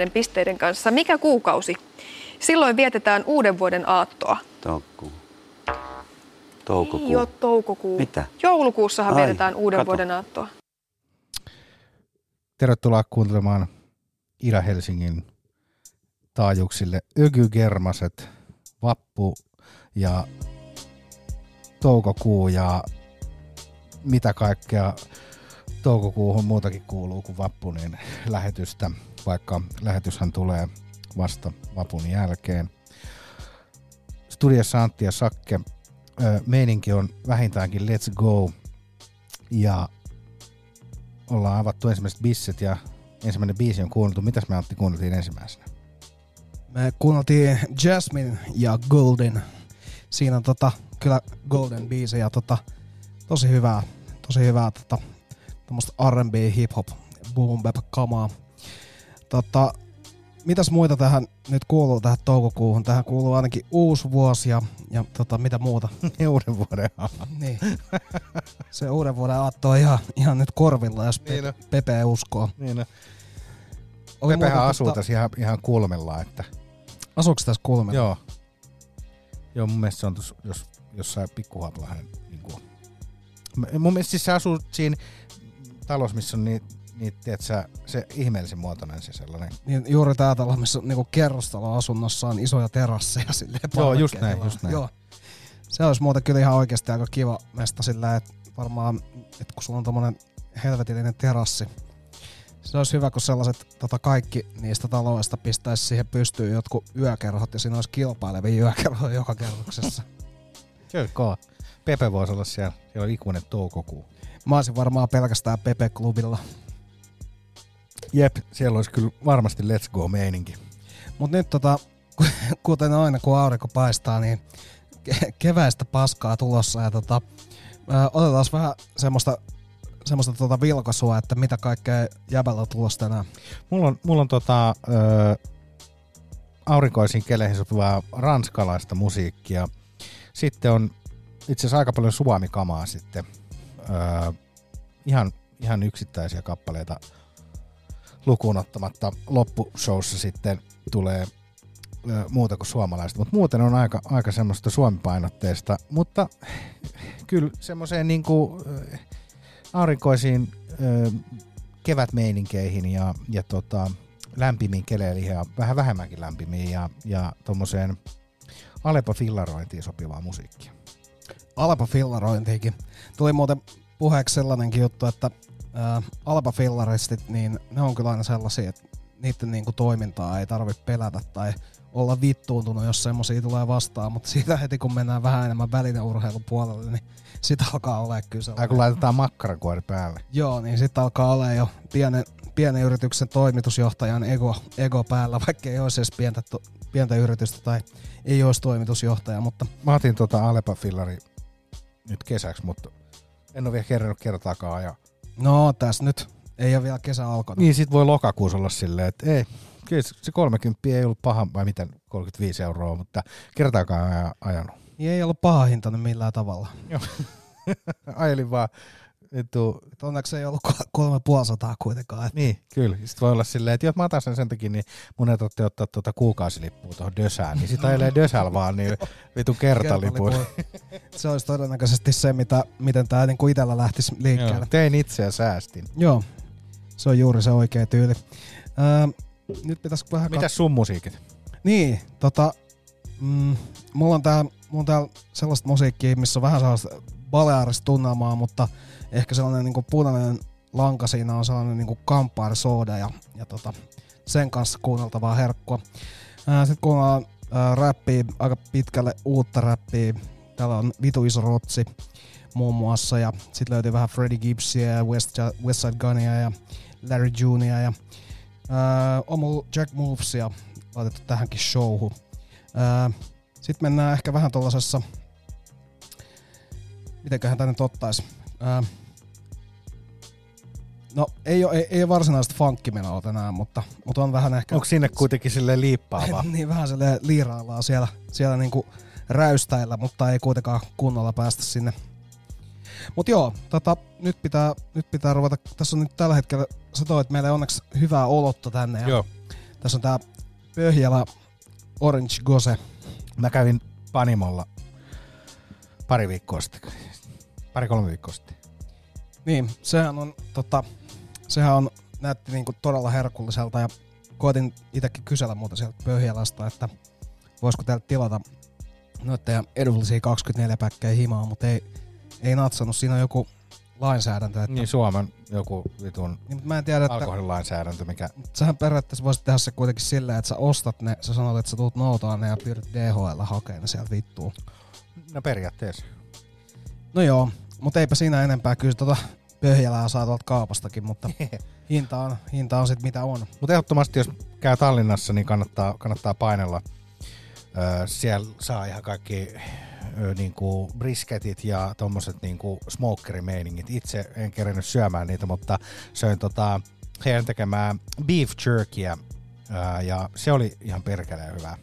näiden pisteiden kanssa. Mikä kuukausi? Silloin vietetään uuden vuoden aattoa. Toukkuu. Toukokuu. Ei ole toukokuu. Mitä? Joulukuussahan Ai, vietetään uuden kato. vuoden aattoa. Tervetuloa kuuntelemaan Ida-Helsingin taajuuksille Ökygermaset, Vappu ja toukokuu ja mitä kaikkea toukokuuhun muutakin kuuluu kuin vappu, niin lähetystä, vaikka lähetyshän tulee vasta vapun jälkeen. Studiossa Antti ja Sakke. Meininki on vähintäänkin let's go. Ja ollaan avattu ensimmäiset bisset ja ensimmäinen biisi on kuunneltu. Mitäs me Antti kuunneltiin ensimmäisenä? Me kuunneltiin Jasmine ja Golden. Siinä on tota, kyllä Golden biisi ja tota, tosi hyvää, tosi hyvää tota, R&B, hip-hop, boom bap kamaa. Tota, mitäs muita tähän nyt kuuluu tähän toukokuuhun? Tähän kuuluu ainakin uusi vuosi ja, ja tota, mitä muuta. Uuden vuoden niin. Se uuden vuoden aatto on ihan, ihan nyt korvilla, jos Niin Pe-. Pepe uskoo. Niin no. Oli Pepehän muuta, asuu tota- tässä ihan, ihan kulmella, että Asuuko tässä kulmella? joo. Joo, mun mielestä se on tuossa jos, jossain pikkuhaplahden. Niin kuin. Mun mielestä siis se asuu siinä talossa, missä on niin, niin tiedätkö, se ihmeellisen muotoinen se sellainen. Niin juuri tää talo, missä on niinku kerrostaloasunnossa on isoja terasseja silleen Joo, just näin, just näin. Joo. Se olisi muuten kyllä ihan oikeasti aika kiva mesta sillä, että varmaan, että kun sulla on tommonen helvetillinen terassi, se olisi hyvä, kun sellaiset tota, kaikki niistä taloista pistäisi siihen pystyyn jotkut yökerhot ja siinä olisi kilpailevia yökerhoja joka kerroksessa. Kyllä. Pepe voisi olla siellä. Siellä on ikuinen toukokuu. Mä olisin varmaan pelkästään Pepe-klubilla. Jep, siellä olisi kyllä varmasti let's go meininki. Mutta nyt tota, kuten aina kun aurinko paistaa, niin ke- keväistä paskaa tulossa ja tota, ö, otetaan vähän semmoista, semmoista tota vilkaisua, että mitä kaikkea jäbällä on tulossa tänään. Mulla on, mulla on tota, ö, aurinkoisiin keleihin sopivaa ranskalaista musiikkia. Sitten on itse asiassa aika paljon suomikamaa sitten. Öö, ihan, ihan yksittäisiä kappaleita lukuun ottamatta loppushowssa sitten tulee muuta kuin suomalaista, mutta muuten on aika, aika semmoista suomipainotteista, mutta kyllä semmoiseen niin kuin, aurinkoisiin kevätmeininkeihin ja, ja tota, lämpimiin keleihin ja vähän vähemmänkin lämpimiin ja, ja tuommoiseen Alepo fillarointiin sopivaa musiikkia. Alpa fillarointiikin. Tuli muuten puheeksi sellainenkin juttu, että ää, Alpa fillaristit, niin ne on kyllä aina sellaisia, että niiden niinku toimintaa ei tarvitse pelätä tai olla vittuuntunut, jos semmoisia tulee vastaan, mutta siitä heti kun mennään vähän enemmän välineurheilun puolelle, niin sitä alkaa olla kyllä Ai sellainen. kun laitetaan makkarakuori päälle. Joo, niin sitten alkaa olla jo pienen, pienen yrityksen toimitusjohtajan ego, ego päällä, vaikka ei olisi edes pientä, pientä yritystä tai ei olisi toimitusjohtaja, mutta Mä otin tota Alepa fillari nyt kesäksi, mutta en ole vielä kerännyt kertaakaan. Ja... no tässä nyt ei ole vielä kesä alkanut. Niin sit voi lokakuussa olla silleen, että ei, kyllä se- se 30 ei ollut paha, vai miten, 35 euroa, mutta kertaakaan ajanut. Niin ei ollut paha hintainen millään tavalla. Ajelin vaan, vittu, Et onneksi ei ollut ko- kolme puolisataa kuitenkaan. Et niin, kyllä. Sitten voi olla silleen, että jos mä otan sen sen takia, niin mun ei tarvitse ottaa tuota kuukausilippua tuohon Dösään, niin sitä ajelee Dösällä vaan, niin vitun kertalipun. Se olisi todennäköisesti se, mitä, miten tämä niinku itsellä lähtisi Joo, liikkeelle. tein itse ja säästin. Joo. Se on juuri se oikea tyyli. Öö, nyt pitäisi vähän Mitäs sun musiikit? Niin, tota, mm, mulla on tää, mulla on täällä sellaista musiikkia, missä on vähän sellaista balearista tunnelmaa, mutta ehkä sellainen niinku punainen lanka siinä on sellainen niinku kamppaari sooda ja, ja tota, sen kanssa kuunneltavaa herkkua. Sitten kuunnellaan ää, räppiä, aika pitkälle uutta räppiä. Täällä on Vitu Iso Rotsi muun muassa ja sitten löytyy vähän Freddie Gibbsia ja West, West Side Gunia ja Larry Junia ja ää, on Jack Movesia laitettu tähänkin showhun. Sitten mennään ehkä vähän tollasessa, mitenköhän tää nyt ottais. Ää, no ei ole, ei, ei ole varsinaista funkkimenoa tänään, mutta, mutta on vähän ehkä... Onko sinne kuitenkin silleen liippaavaa? niin vähän silleen liiraillaan siellä, siellä niinku räystäillä, mutta ei kuitenkaan kunnolla päästä sinne. Mut joo, tota, nyt, pitää, nyt pitää ruveta, tässä on nyt tällä hetkellä, sä toit meille onneksi hyvää olotta tänne. Ja Joo. Tässä on tää Pöhjälä Orange Gose. Mä kävin Panimolla pari viikkoa sitten. Pari kolme viikkoa sitten. Niin, sehän on, tota, sehän on, näytti niinku todella herkulliselta ja koitin itsekin kysellä muuta sieltä Pöhjälästä, että voisiko täältä tilata noita edullisia 24 päkkejä himaa, mutta ei, ei natsannut. Siinä on joku lainsäädäntö. Että, Niin Suomen joku vitun niin, mutta mä en tiedä, että alkoholilainsäädäntö, mikä... sähän periaatteessa voisit tehdä se kuitenkin silleen, että sä ostat ne, sä sanot, että sä tuut noutaan ne ja pyydät DHL hakemaan ne sieltä vittuun. No periaatteessa. No joo, mutta eipä siinä enempää. Kyllä tota pöhjälää saa tuolta kaupastakin, mutta hinta on, hinta on sit mitä on. Mutta ehdottomasti, jos käy Tallinnassa, niin kannattaa, kannattaa painella. Öö, siellä saa ihan kaikki öö, niinku brisketit ja tommoset niinku smokerimeiningit. Itse en kerennyt syömään niitä, mutta söin tota heidän tekemää beef jerkyä öö, ja se oli ihan perkeleen hyvää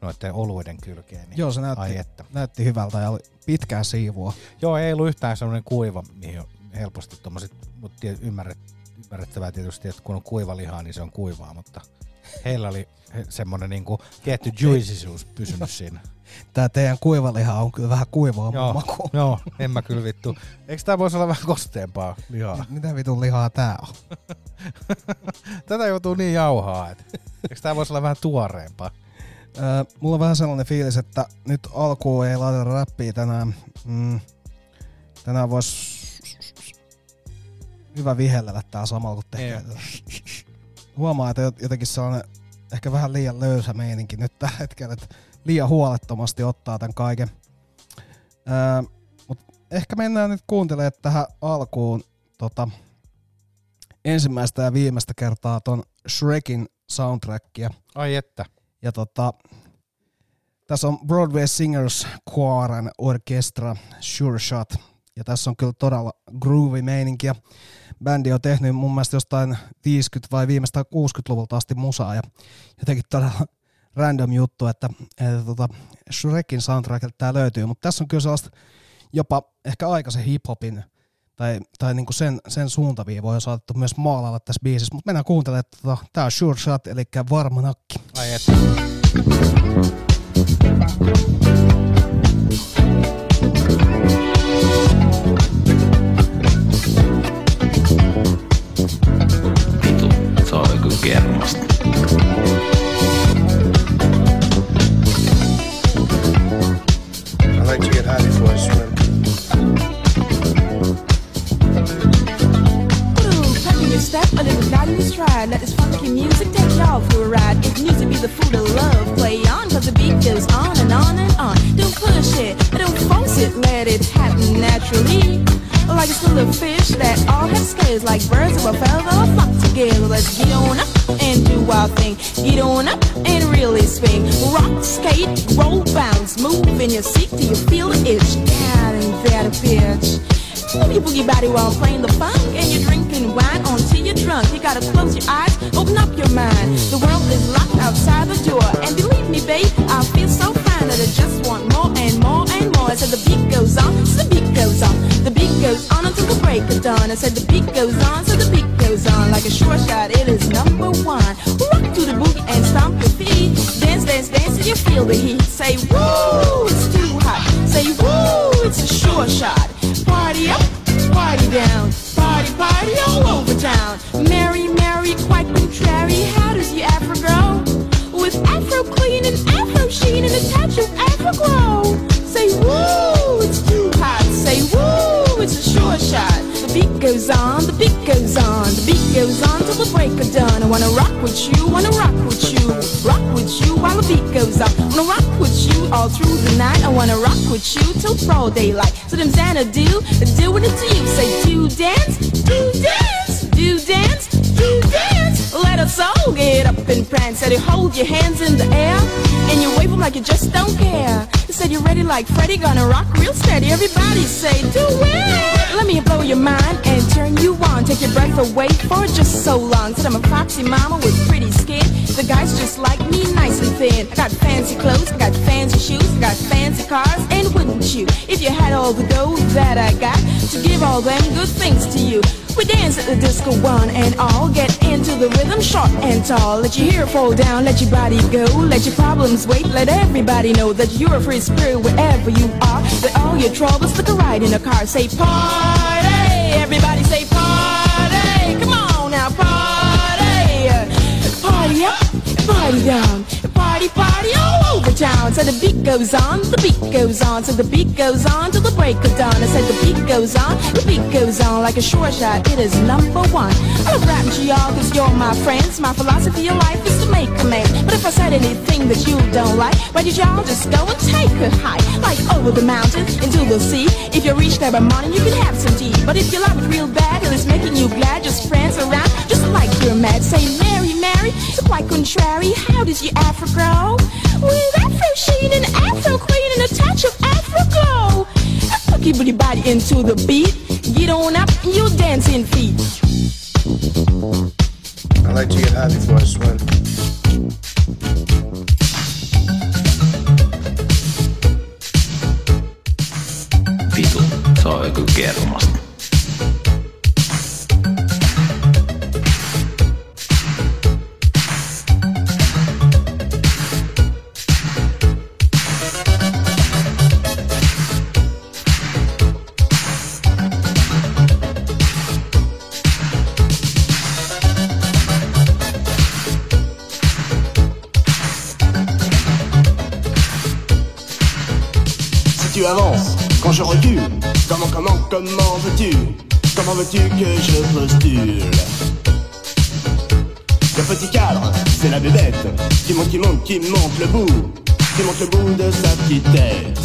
noiden oluiden kylkeen. Niin Joo, se näytti, näytti hyvältä ja oli pitkää siivua. Joo, ei ollut yhtään semmoinen kuiva, mihin helposti tommoset, mutta ymmärret, ymmärrettävää tietysti, että kun on kuiva lihaa, niin se on kuivaa, mutta heillä oli semmoinen niinku tietty juicisisuus pysynyt siinä. Tää teidän kuivaliha on kyllä vähän kuivaa Joo, maku. joo, en mä kyllä vittu. Eikö tää voisi olla vähän kosteempaa lihaa? Mitä vitun lihaa tää on? Tätä joutuu niin jauhaa, että eikö tää voisi olla vähän tuoreempaa? Öö, mulla on vähän sellainen fiilis, että nyt alkuun ei laita räppiä tänään. Mm, tänään vois hyvä vihellellä tää samalla kun tekee tätä. Huomaa, että jotenkin sellainen ehkä vähän liian löysä meininki nyt tällä hetkellä, että liian huolettomasti ottaa tämän kaiken. Öö, mut ehkä mennään nyt kuuntelemaan tähän alkuun tota, ensimmäistä ja viimeistä kertaa ton Shrekin soundtrackia. Ai että. Ja tota, tässä on Broadway Singers Choiren Orchestra Sure Shot. Ja tässä on kyllä todella groovy meininki. Bändi on tehnyt mun mielestä jostain 50 vai viimeistään 60-luvulta asti musaa. Ja jotenkin todella random juttu, että, että tota, Shrekin soundtrackilta tämä löytyy, mutta tässä on kyllä sellaista jopa ehkä aikaisen hiphopin tai, tai niinku sen, sen suuntaviivoja saatettu myös maalailla tässä biisissä, mutta mennään kuuntelemaan, että tota, tämä on Sure Shot, eli varma nakki. Ai et. Se kermasta. I like to get high before I swim. Ooh, pep your step, a little glide in stride. Let this funky music take y'all for a ride. If music be the food of love, play on, cause the beat goes on and on and on. Don't push it, don't force it, let it happen naturally. Like a school of fish that all have scales, like birds of a feather flock together. Let's get on up and do our thing. Get on up and really swing. Rock, skate, roll, bounce, move in your seat till you feel the itch. God, ain't that a bitch? Move your boogie body while playing the funk And you're drinking wine until you're drunk You gotta close your eyes, open up your mind The world is locked outside the door And believe me, babe, I feel so fine That I just want more said the beat goes on, so the beat goes on. The beat goes on until the break of dawn. I said the beat goes on, so the beat goes on. Like a short shot, it is number one. Rock to the boogie and stomp your feet. Dance, dance, dance till you feel the heat. Say woo, it's too hot. Say woo, it's a short shot. Party up, party down, party, party all over town. Mary, Mary, quite contrary. How does your afro grow? With afro clean and afro sheen and a touch of afro glow. Goes on, the beat goes on till the break of dawn. I wanna rock with you, wanna rock with you, rock with you while the beat goes on. Wanna rock with you all through the night. I wanna rock with you till broad daylight. So them Xana do, do what it to you. Say do dance, do dance, do dance, do dance. Let us all get up and prance. Said you hold your hands in the air and you wave them like you just don't care. You said you're ready like Freddie, gonna rock real steady. Everybody say do it. Let me blow your mind and turn you on. Take your breath away for just so long. Said I'm a foxy mama with pretty skin. The guys just like me, nice and thin. I got fancy clothes, I got fancy shoes, I got fancy cars, and wouldn't you? If you had all the dough that I got to give all them good things to you. We dance at the disco one and all Get into the rhythm short and tall Let your hair fall down, let your body go Let your problems wait, let everybody know That you're a free spirit wherever you are That all your troubles took a ride in a car Say party, everybody say Find out. Party, party all over town. So the beat goes on, the beat goes on. So the beat goes on till the break of dawn. I said the beat goes on, the beat goes on Like a short shot, it is number one. I love rapping to y'all cause you're my friends. My philosophy of life is to make amends But if I said anything that you don't like Why did y'all just go and take a hike? Like over the mountains, into the sea. If you reach there by morning, you can have some tea. But if you love it real bad and it's making you glad. Just friends around, just like you're mad. Say Mary, Mary, so quite contrary. How does your afro grow? With afro sheen and afro clean And a touch of afro glow Keep your body into the beat Get on up, you dancing feet I like to get high before I swim. Vitu, se on joku kermasta. Si quand je recule, comment, comment, comment veux-tu? Comment veux-tu que je postule? Le petit cadre, c'est la bébête qui monte, qui monte, qui monte le bout, qui monte le bout de sa petite tête.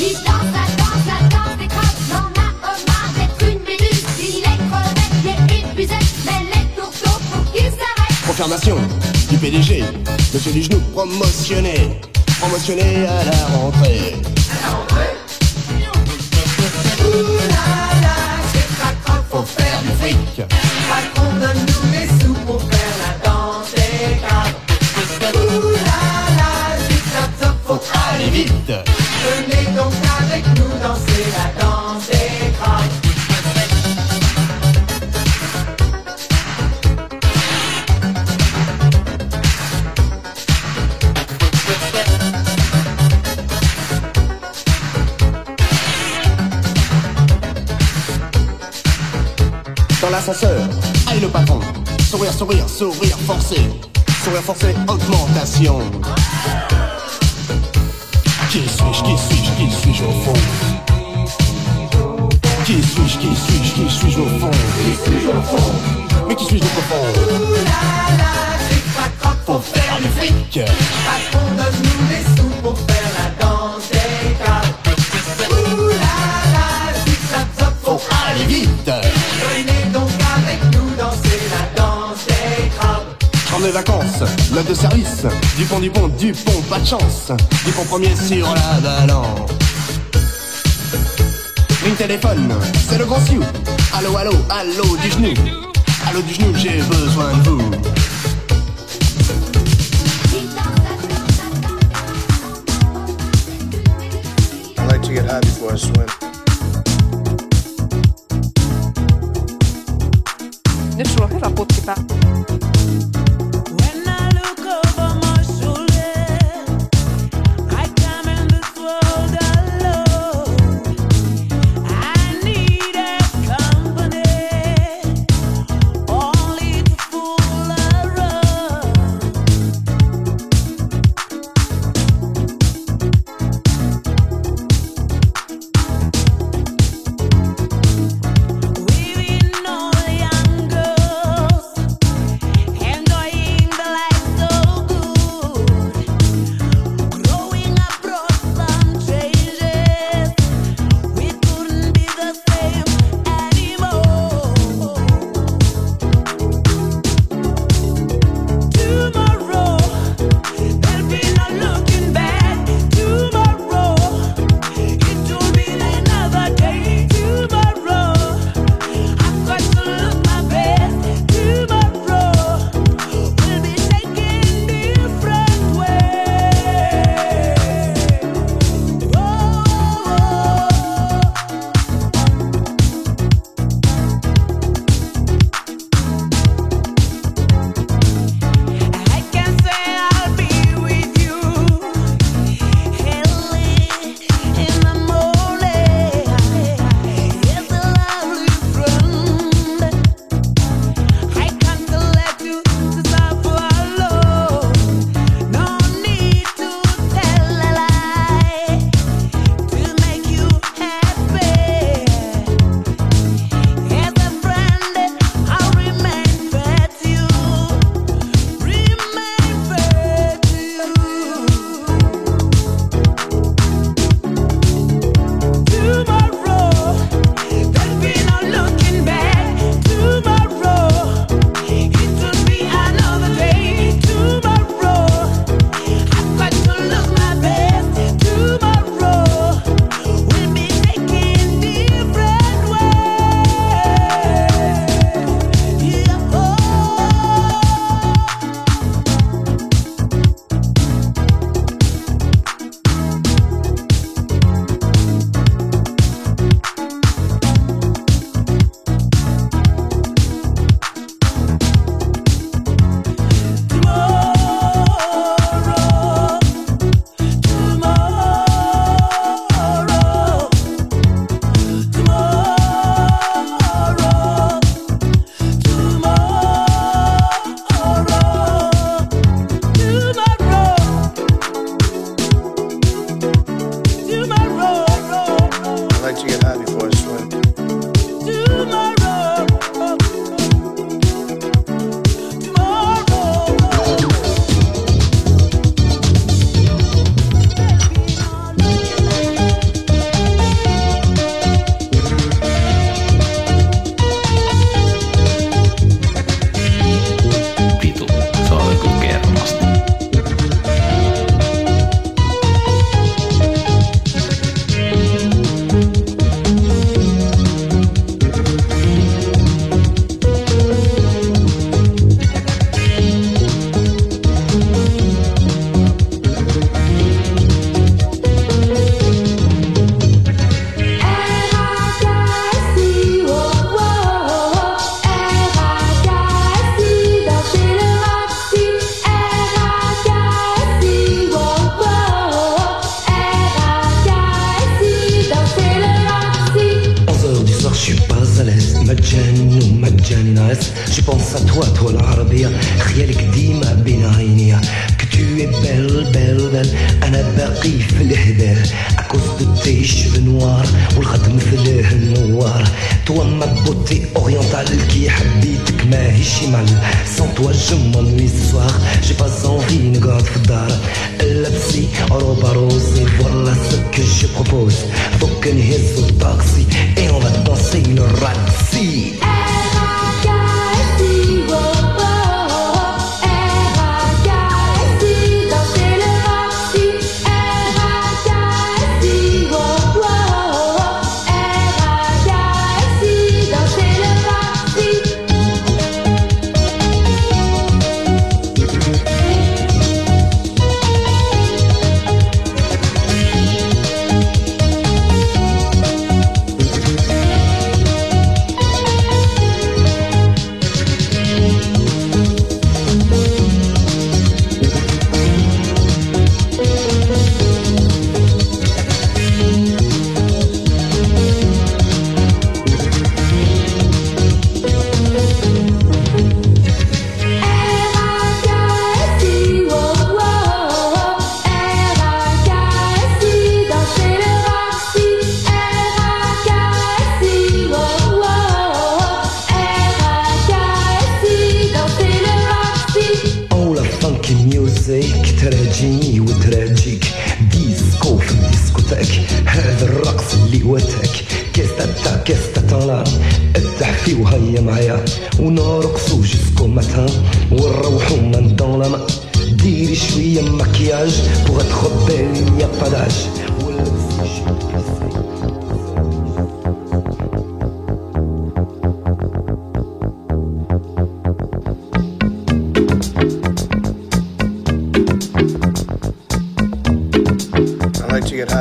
Il danse, la danse, la danse des crabes, n'en a un marre d'être une méduse. Il est crevé, il est épuisé, mais les tourteaux pour qu'il s'arrête. Confirmation du PDG, monsieur du genou promotionné, promotionné à la. À la rentrée sourire forcé. Sourire forcé, augmentation. Du pont, du pont, du pont, pas de chance. Du pont premier sur la balance. Une téléphone, c'est le grand Sioux. Allô, allô, allô du genou. Allô du genou, j'ai besoin de vous.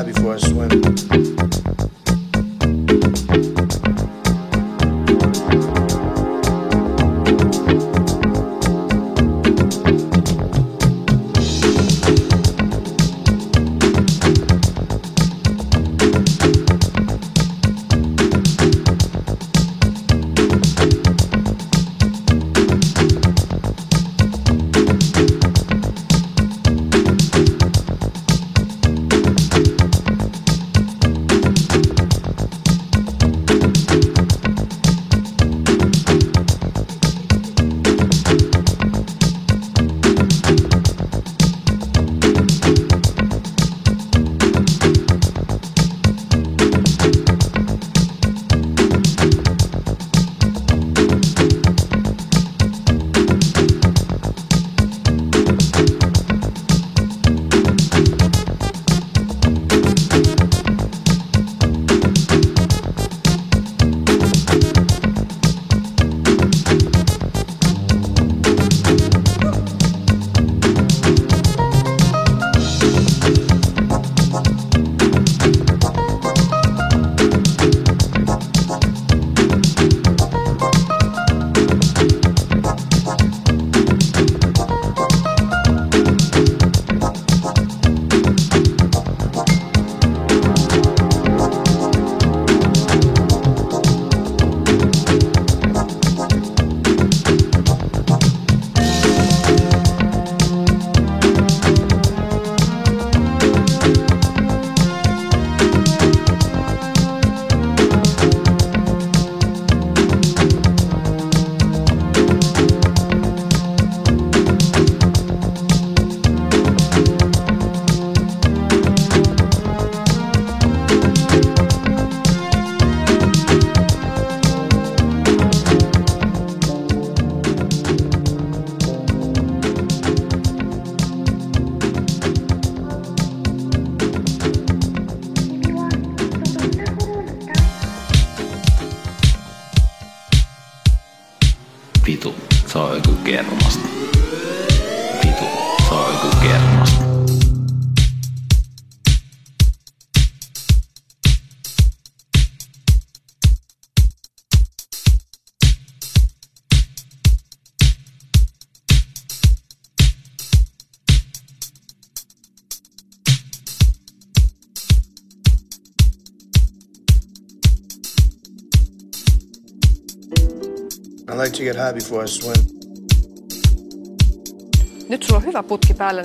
Before I get high before I swim. Nyt sulla on hyvä putki päällä.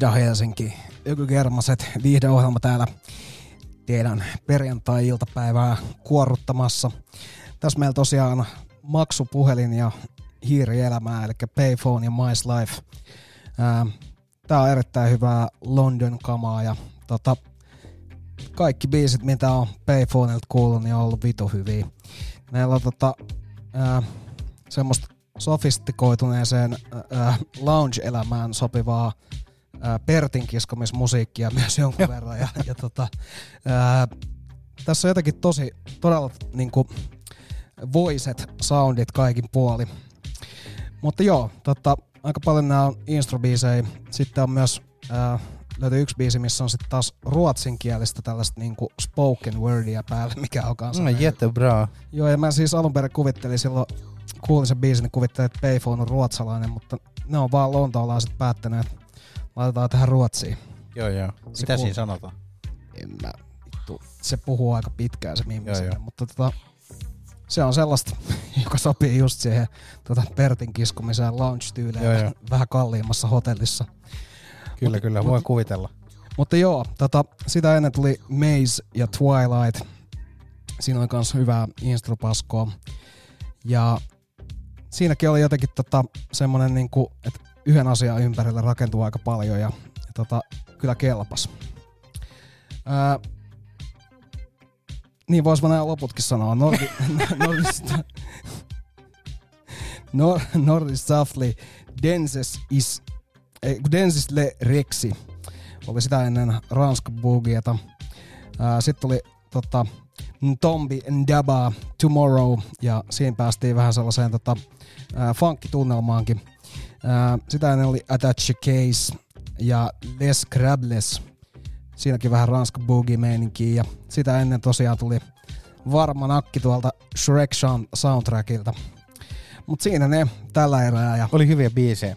Ida-Helsinki, Ökygermaset, viihdeohjelma täällä teidän perjantai-iltapäivää kuorruttamassa. Tässä meillä tosiaan maksupuhelin ja hiirielämää, eli Payphone ja Mice Life. Ää, Tää on erittäin hyvää London-kamaa ja tota, kaikki biisit, mitä on Payphonelta kuullut, niin on ollut vitu hyviä. Meillä on tota, semmoista sofistikoituneeseen ää, lounge-elämään sopivaa ää, Pertin kiskomismusiikkia myös jonkun verran. Ja, ja tota, ää, tässä on jotenkin tosi, todella niinku, voiset soundit kaikin puoli. Mutta joo, tota, aika paljon nämä on instrubiisejä. Sitten on myös ää, löytyy yksi biisi, missä on sitten taas ruotsinkielistä tällaista niinku spoken wordia päällä, mikä on kanssa. No, jättebra. Joo, ja mä siis alun perin kuvittelin silloin, kuulin sen biisin, niin kuvittelin, että Payphone on ruotsalainen, mutta ne on vaan lontoolaiset päättäneet, laitetaan tähän ruotsiin. Joo, joo. Se Mitä kuul- siinä sanotaan? En mä, vittu, se puhuu aika pitkään se mimmi Joo, joo. mutta tota, se on sellaista, joka sopii just siihen tota Pertin kiskumiseen lounge-tyyleen Joo, vähän, joo. vähän kalliimmassa hotellissa. Kyllä, Mut- kyllä. mut- Voin kuvitella. Mutta joo, tota, sitä ennen tuli Maze ja Twilight. Siinä oli kans hyvää instrupaskoa. Ja siinäkin oli jotenkin tota, semmonen niinku, että yhden asian ympärillä rakentuu aika paljon ja, ja tota, kyllä kelpas. Ää, niin vois mä näin loputkin sanoa. Nordi, Norris, Nor, Norris Softly Denses is ei, kun Densis Le Rexi oli sitä ennen Ranska Boogieta. Sitten tuli tota, Tombi Ndaba Tomorrow ja siinä päästiin vähän sellaiseen tota, funkkitunnelmaankin. Ää, sitä ennen oli Attache Case ja Les Crables. Siinäkin vähän Ranska Boogie meininkiä ja sitä ennen tosiaan tuli varma nakki tuolta Shrek Sound- soundtrackilta. Mut siinä ne tällä erää. Ja Oli hyviä biisejä.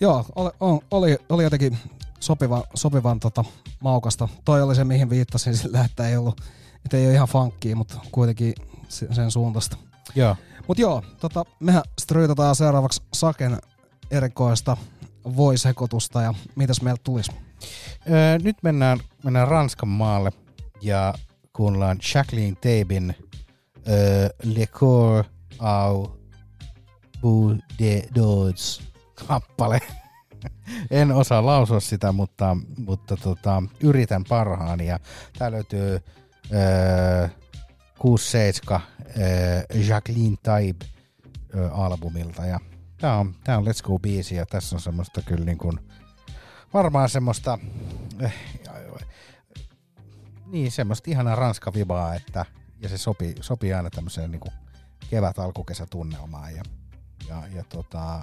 Joo, oli, on, oli, oli jotenkin sopiva, sopivan tota, maukasta. Toi oli se, mihin viittasin sillä, että ei ollut, että ei ole ihan funkia, mutta kuitenkin se- sen suuntaista. Joo. Mut joo, tota, mehän stryytataan seuraavaksi Saken erikoista voisekotusta ja mitäs meiltä tulisi? Öö, nyt mennään, mennään Ranskan maalle ja kuunnellaan Jacqueline Tabin öö, Le Corps au bout de kappale. en osaa lausua sitä, mutta, mutta tota, yritän parhaani. Ja tää löytyy öö, 67 öö, Jacqueline Taib öö, albumilta. Ja tää on, tää on Let's Go biisi ja tässä on semmoista kyllä niin kuin, varmaan semmoista eh, niin semmoista ihanaa ranskavibaa, että ja se sopii, sopii aina tämmöiseen niin kevät alkukesätunnelmaan ja, ja, ja tota,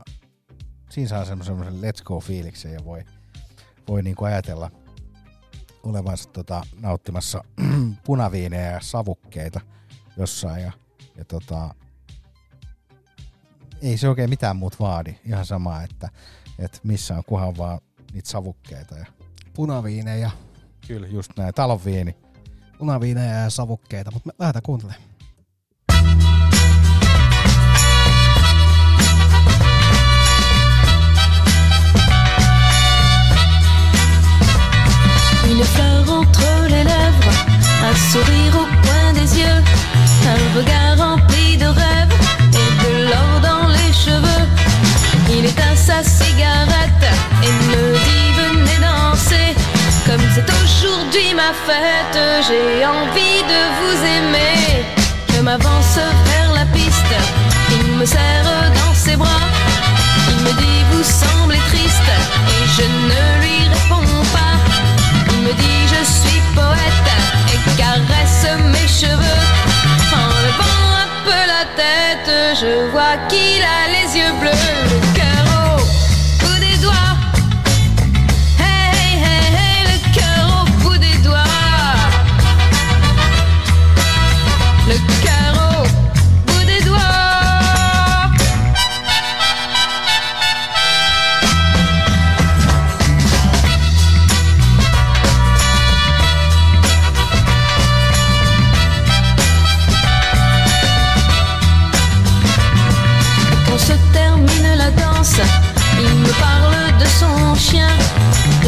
siinä saa semmoisen let's go fiiliksen ja voi, voi niin kuin ajatella olevansa tota, nauttimassa punaviineja ja savukkeita jossain ja, ja tota, ei se oikein mitään muut vaadi. Ihan sama, että, että missä on kuhan vaan niitä savukkeita. Ja... Punaviinejä. Kyllä, just näin. Talonviini. Punaviinejä ja savukkeita, mutta lähdetään kuuntelemaan. Une fleur entre les lèvres, un sourire au coin des yeux, un regard rempli de rêves et de l'or dans Il éteint sa cigarette et me dit venez danser. Comme c'est aujourd'hui ma fête, j'ai envie de vous aimer. Je m'avance vers la piste, il me serre dans ses bras. Il me dit vous semblez triste et je ne lui réponds pas. Il me dit je suis poète et caresse mes cheveux. Je vois qu'il a les yeux bleus.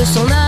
De son amour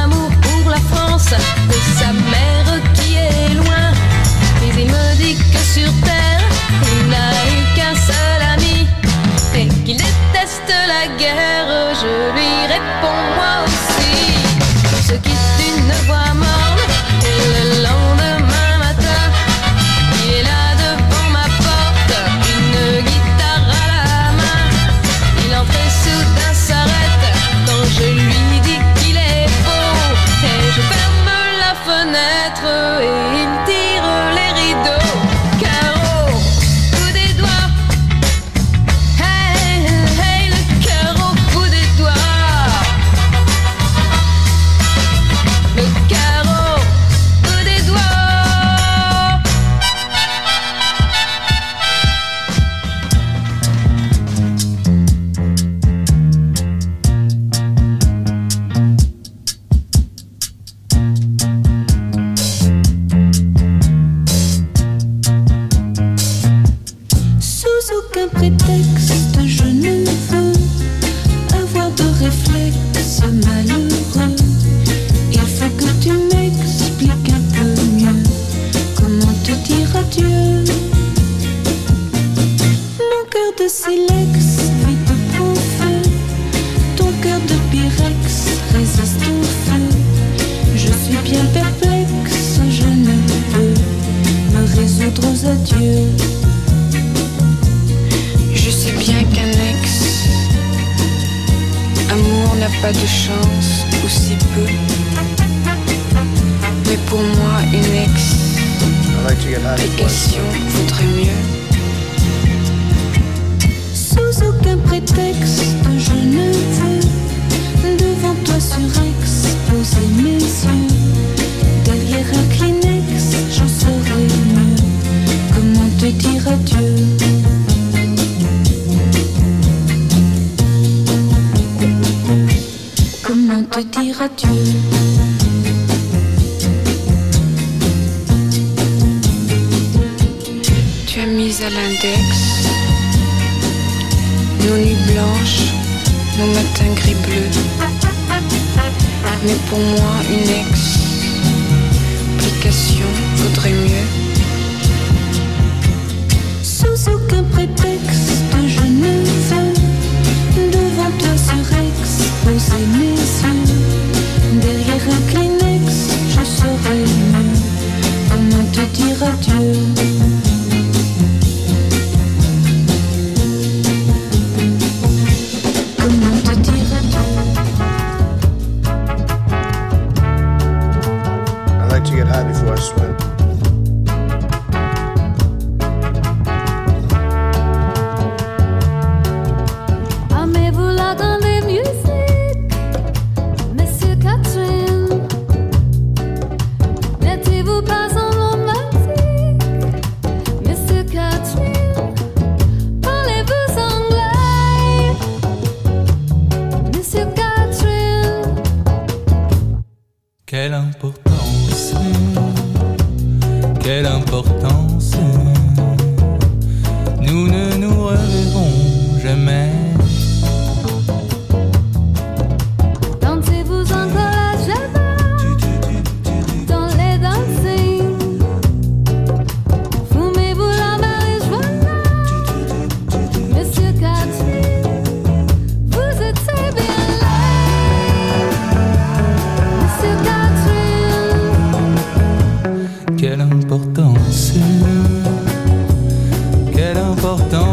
danser. Quelle importance.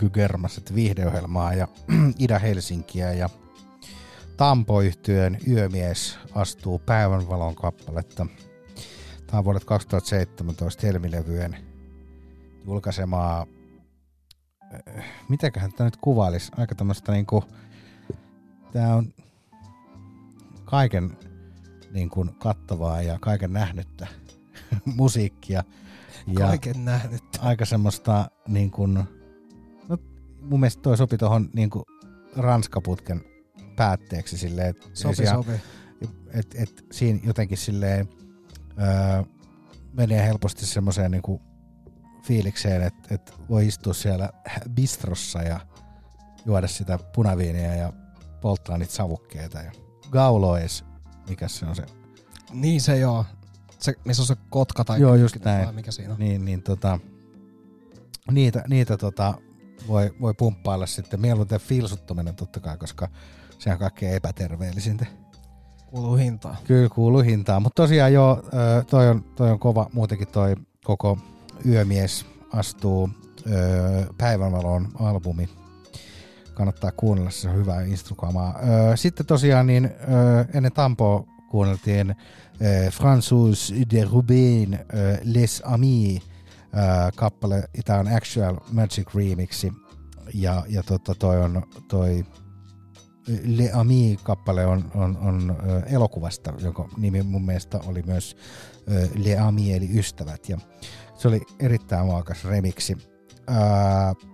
Ökygermaset viihdeohjelmaa ja Ida-Helsinkiä ja Tampo-yhtyön Yömies astuu päivänvalon kappaletta. Tämä on vuodet 2017 Helmilevyjen julkaisemaa, äh, mitäköhän tämä nyt kuvailisi, aika tämmöistä niinku, tämä on kaiken niin kuin kattavaa ja kaiken nähnyttä musiikkia. Ja Kaiken nähnyttä. Aika semmoista niin kuin, mun mielestä toi sopi tuohon niin ranskaputken päätteeksi silleen, että Sopi, sopi. Et, et, siinä jotenkin silleen öö, menee helposti semmoiseen niin fiilikseen, että et voi istua siellä bistrossa ja juoda sitä punaviiniä ja polttaa niitä savukkeita. Ja Gaulois, mikä se on se? Niin se joo. Se, missä on se kotka tai Joo, just näin. mikä siinä on. Niin, niin tota, niitä, niitä tota, voi, voi pumppailla sitten mieluiten filsuttaminen totta kai, koska se on kaikkein epäterveellisintä. Kuuluu hintaan. Kyllä kuuluu hintaan, mutta tosiaan joo, toi on, toi on kova muutenkin toi koko Yömies astuu ö, päivänvalon albumi. Kannattaa kuunnella, se on hyvää instrukamaa. Ö, Sitten tosiaan niin ö, ennen Tampoa kuunneltiin ö, François de Rubin ö, Les Amis ö, kappale, tämä on Actual Magic Remixi ja, ja tota, toi on toi Le Ami-kappale on, on, on ö, elokuvasta, jonka nimi mun mielestä oli myös ö, Le Ami eli ystävät. Ja se oli erittäin maakas remiksi.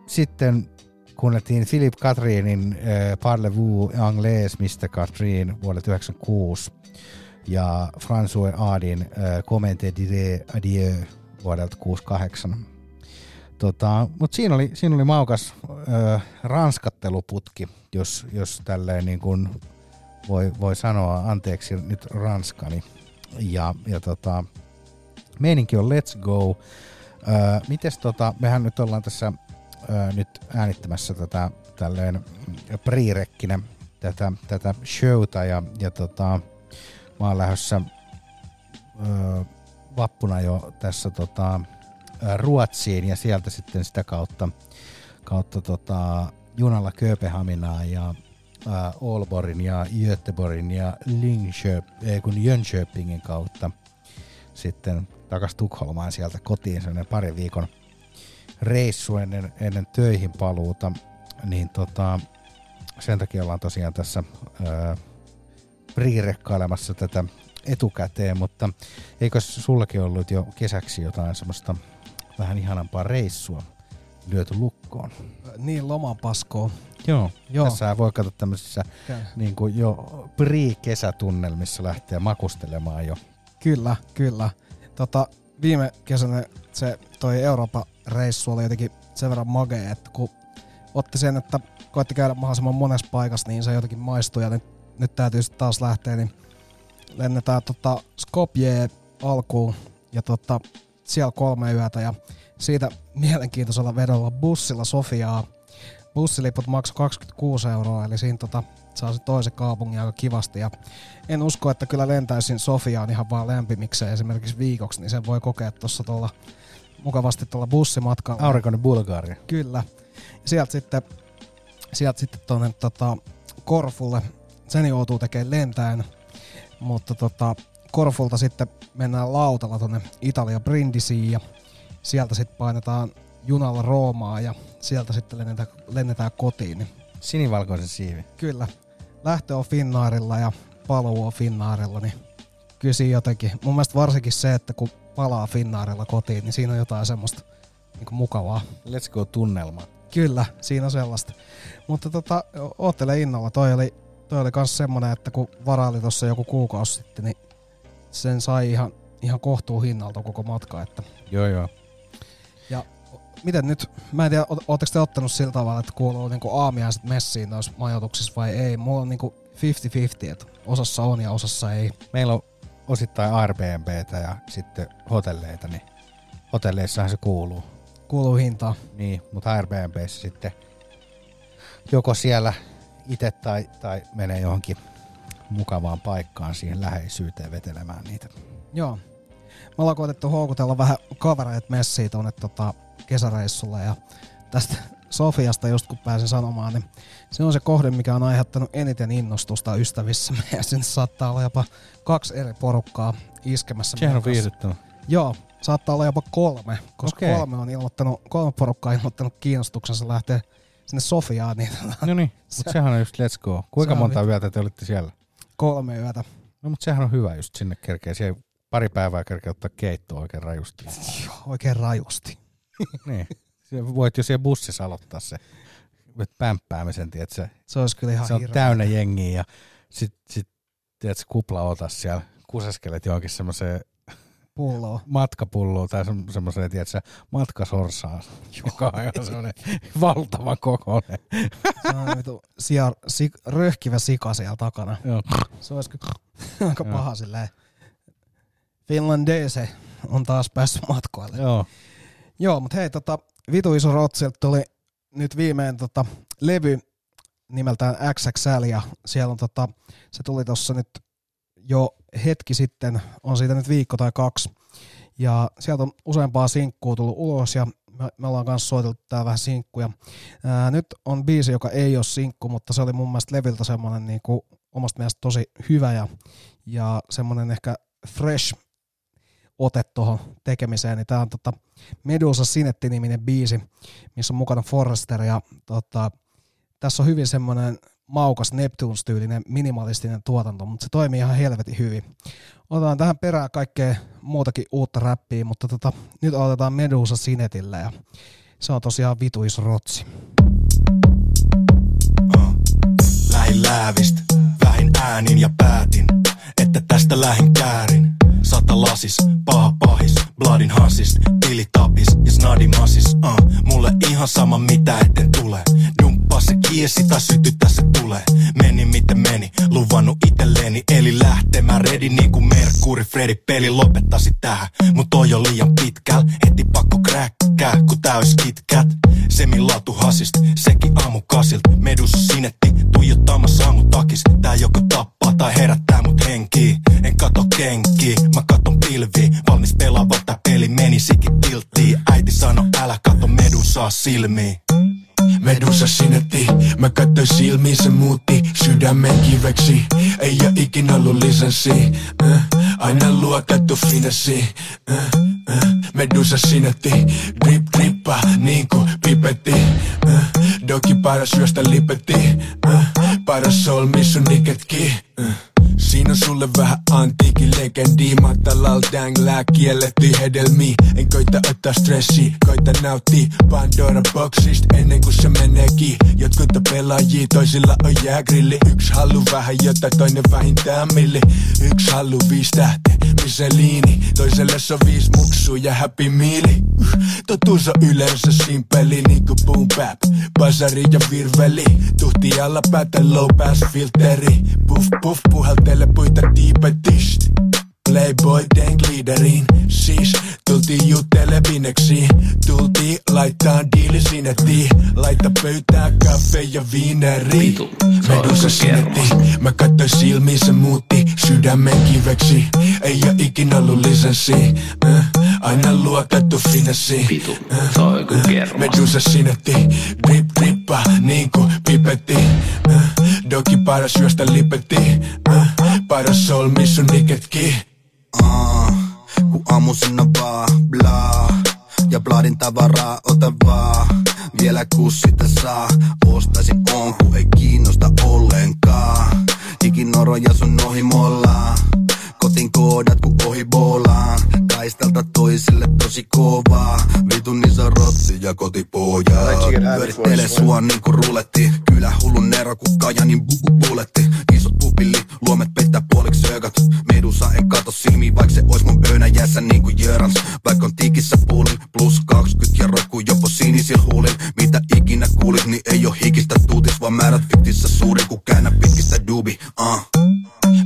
Sitten kuunneltiin Philip Catrinin äh, Parlez-vous anglais, Mr. Catherine vuodelta 1996 ja François Aadin äh, Commente dire adieu vuodelta 68. Tota, Mutta siinä oli, siinä oli maukas ö, ranskatteluputki, jos, jos tälleen niin kuin voi, voi sanoa anteeksi nyt ranskani. Ja, ja tota, meininki on let's go. Ö, mites tota, mehän nyt ollaan tässä ö, nyt äänittämässä tätä tälleen pre-rekkinä tätä, tätä showta ja, ja tota, mä oon lähdössä ö, vappuna jo tässä tota, Ruotsiin ja sieltä sitten sitä kautta, kautta tota, junalla Kööpenhaminaan ja ä, Aalborgin ja Göteborgin ja Linköp, ei kun Jönköpingin kautta sitten takas Tukholmaan sieltä kotiin sellainen pari viikon reissu ennen, ennen töihin paluuta, niin tota, sen takia ollaan tosiaan tässä ää, priirekkailemassa tätä etukäteen, mutta eikö sullekin ollut jo kesäksi jotain semmoista vähän ihanampaa reissua lyöty lukkoon? Niin lomapaskoon. Joo, Joo. tässä voi katsoa tämmöisissä Käy. niin kuin jo pre-kesätunnelmissa lähteä makustelemaan jo. Kyllä, kyllä. Tota, viime kesänä se toi Euroopan reissu oli jotenkin sen verran magea, että kun otti sen, että koitti käydä mahdollisimman monessa paikassa, niin se jotenkin maistui ja nyt, nyt täytyy sitten taas lähteä, niin lennetään tota Skopje alkuun ja tota, siellä kolme yötä ja siitä mielenkiintoisella vedolla bussilla Sofiaa. Bussiliput maksoi 26 euroa, eli siinä tota, saa se toisen kaupungin aika kivasti. Ja en usko, että kyllä lentäisin Sofiaan ihan vaan lämpimikseen esimerkiksi viikoksi, niin sen voi kokea tuossa tuolla mukavasti tuolla bussimatkalla. Aurinkoinen Bulgaria. Kyllä. Sieltä sitten, sieltä sitten tuonne tota, Korfulle, sen joutuu tekemään lentäen, mutta tota, Korfulta sitten mennään lautalla tuonne Italia Brindisiin ja sieltä sitten painetaan junalla Roomaa ja sieltä sitten lennetään, lennetään kotiin. Niin Sinivalkoisen siivi. Kyllä. Lähtö on Finnaarilla ja paluu on Finnaarilla, niin kyllä siinä jotenkin, mun mielestä varsinkin se, että kun palaa Finnaarilla kotiin, niin siinä on jotain semmoista niin mukavaa. Let's go tunnelma. Kyllä, siinä on sellaista. Mutta tota, oottele innolla. Toi oli, toi oli kans semmonen, että kun varaili tuossa joku kuukausi sitten, niin sen sai ihan, ihan kohtuu hinnalta koko matka. Että. Joo, joo. Ja miten nyt, mä en tiedä, ootteko te ottanut sillä tavalla, että kuuluu niinku aamiaiset messiin noissa majoituksissa vai ei? Mulla on niinku 50-50, että osassa on ja osassa ei. Meillä on osittain Airbnbtä ja sitten hotelleita, niin hotelleissahan se kuuluu. Kuuluu hintaa. Niin, mutta Airbnbssä sitten joko siellä itse tai, tai menee johonkin mukavaan paikkaan siihen läheisyyteen vetelemään niitä. Joo. Me ollaan koetettu houkutella vähän kavereita messiin tuonne tota kesäreissulle ja tästä Sofiasta just kun pääsin sanomaan, niin se on se kohde, mikä on aiheuttanut eniten innostusta ystävissä. Ja sinne saattaa olla jopa kaksi eri porukkaa iskemässä. Sehän on viihdyttävä. Joo, saattaa olla jopa kolme, koska Okei. kolme on ilmoittanut, kolme porukkaa on ilmoittanut kiinnostuksensa lähteä sinne Sofiaan. Niin No niin, mutta sehän on just let's go. Kuinka monta vittu. yötä te olitte siellä? kolme yötä. No mutta sehän on hyvä just sinne kerkeä. Siellä pari päivää kerkeä ottaa keittoa oikein rajusti. Oikein rajusti. niin. Se voit jo siellä bussissa aloittaa se pämppäämisen, tiedätkö? Se olisi kyllä ihan Se on hirveä. täynnä jengiä ja sit, sit tiedätkö, kupla otas siellä, kuseskelet johonkin semmoiseen Pulloa. matkapulloon tai sem- semmoiseen, tiedätkö, matkasorsaan, joka on ihan semmoinen valtava kokoinen. Se on vitu sia, si, röhkivä sika siellä takana. Joo. Se olisi aika Joo. paha silleen. Finlandese on taas päässyt matkoille. Joo. Joo, mutta hei, tota, Vitu Iso Rotsilta tuli nyt viimein tota, levy nimeltään XXL ja siellä on tota, se tuli tuossa nyt jo hetki sitten, on siitä nyt viikko tai kaksi. Ja sieltä on useampaa sinkkuu tullut ulos ja me, me ollaan kanssa soiteltu tää vähän sinkkuja. Ää, nyt on biisi, joka ei ole sinkku, mutta se oli mun mielestä levyltä semmoinen niin kuin, omasta mielestä tosi hyvä ja, ja semmoinen ehkä fresh ote tuohon tekemiseen, niin tämä on tota Medusa Sinetti-niminen biisi, missä on mukana Forrester ja tota, tässä on hyvin semmoinen maukas Neptunes-tyylinen minimalistinen tuotanto, mutta se toimii ihan helvetin hyvin. Otetaan tähän perään kaikkea muutakin uutta räppiä, mutta tota, nyt aloitetaan Medusa Sinetillä ja se on tosiaan vitu iso rotsi. Lähin läävistä, vähin äänin ja päätin, että tästä lähin käärin. Sata lasis, paha pahis, bloodin hansist, tilitapis ja snadi masis. Uh, mulle ihan sama mitä etten tule. Dumppaa se kiesi tai sytytä se tulee. Meni miten meni, luvannut itelleni. Eli lähtemään ready niin kuin Merkuri, Freddy peli lopettasi tähän. Mut toi on liian pitkäl, heti pakko kräkkää, kun tää ois KitKat. Semin laatu hasist, sekin aamu kasilt. Medusa sinetti, tuijottamassa aamu takis. Tää joko tappaa tai herättää mut henkii. En kato kenkii, mä katon pilviä. Valmis pelaamaan tää peli menisikin tilttiin. Äiti sano älä kato medusaa silmiin. Medusa sinetti, mä katsoin silmiin se muutti sydämen kiveksi. Ei oo ikinä ollut lisenssi, äh, aina luotettu finessi. Äh, äh, Medusa sinetti, drip drippa niinku pipetti. Äh, doki paras syöstä lipetti, äh, paras solmi sun niketki. Äh. Siinä sulle vähän antiikin legendi. Matalal dänglää kielletty hedelmi. En koita ottaa stressi, koita nauttii Pandora boxista ennen kuin se meneekin. Jotkut on pelaajia, toisilla on jäägrilli. Yksi halu vähän jotain, toinen vähintään milli. Yksi halu viisi tähteä, miseliini Toiselle se on viisi muksua ja happy meali Totuus on yleensä simpeli niinku boom bap Basari ja virveli. Tuhti alla päätä low pass filteri. Puff puff puhaltele puita tiipetist Playboy tank leaderiin Siis tultiin juttele bineksiin Tultiin laittaa diili sinettiin Laita pöytää kaffe ja viineri. Medusa sinetti. Mä katsoin silmiin se muutti Sydämen kiveksi. Ei oo ikinä ollut lisenssi. Äh, Aina luotettu finessi. Vitu, se on joku kerma. Medusa sinetti. Drip drippa niinku pipetti. Äh, Doki paras syöstä lipetti. Äh, Paras solmi sun niketki Ah, kun aamuisin on vaan bla Ja bladin tavaraa ota vaan Vielä kus sitä saa. Ostaisin on kun ei kiinnosta ollenkaan. Ikinoroja sun ohi Kotin koodat kun ohi boolaan. Taistelta toisille tosi kovaa. Vitun iso rotsi ja kotipoja Pyörittele sua niinku ruletti. Kyllä hullun nero kun Kajanin bu- bu- buletti Isot pupilli, luomet peittää puoliksi söökat Medusa en kato silmiin vaik se ois mun pöynä jässä niinku Jörans. Vaik on tikissä puulin plus 20 ja roikkuu jopo sinisil huulin. Mitä ikinä kuulit niin ei oo hikistä tuutis Vaan määrät fiktissä suuri kun käännä pitkistä dubi uh.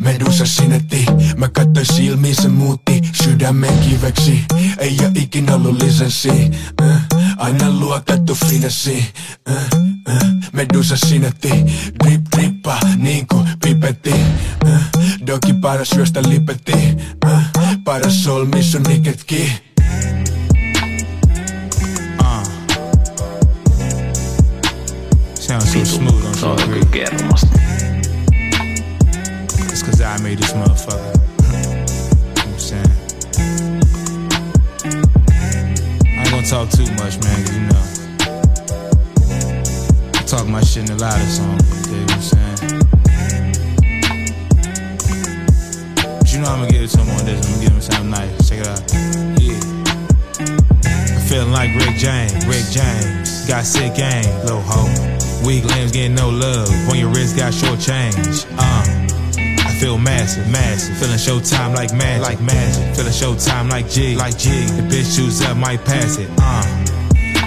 Medusa sinetti. Mä katsoin silmiin se muutti sydämen kiveksi. Ei oo ikinä ollut lisenssi. Äh, Aina luokattu finessi. Äh, äh. Medusa sinetti. Drip drippa niinku pipetti. Äh, Doki paras yöstä lipetti. Äh, Paras solmi sun niketki. Ah. Se on so smooth on so kyllä kermasta. Cause I made this motherfucker. You know I'm saying? I ain't gonna talk too much, man, you know. I talk my shit in the louder song, you know what I'm saying? But you know I'm gonna give it to him on this, I'm gonna give him something nice. Check it out. Yeah. I'm feeling like Rick James, Rick James. Got sick game, little hoe. Weak limbs getting no love. On your wrist got short change. Uh. Feel massive, massive. Feeling showtime like magic, like magic. Feeling showtime like G, like G. The bitch choose up, might pass it. Uh.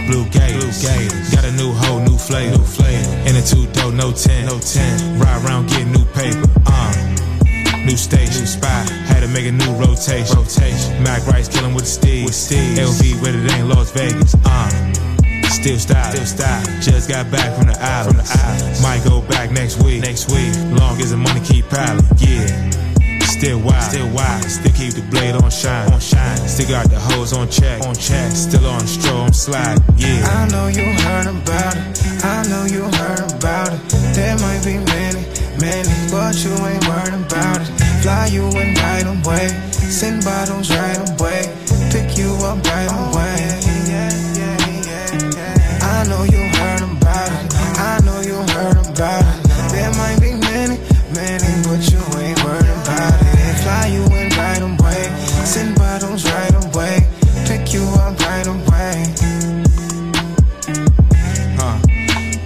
Blue Gators, Blue Gators. Got a new hoe, new flavor, new flavor. In a two door, no ten, no ten. Ride around, get new paper. Uh. New station, spot. Had to make a new rotation. rotation. Mac Rice killing with the steez. With steez. LV with it ain't Las Vegas. Uh. Still style, still style. Just got back from the island. From the islands. Might go back next week. Next week. Long as the money keep piling. Yeah. Still wild, still wild. Still keep the blade on shine, on shine. Still got the hose on check, on check. Still on stroll, I'm sliding. Yeah. I know you heard about it. I know you heard about it. There might be many, many, but you ain't worried about it. Fly you in right away. Send bottles right away. Pick you up right away. I know you heard about it. I know you heard about it. There might be many, many, but you ain't worried about it. Fly you in right away. Send bottles right away. Pick you up right away. Huh.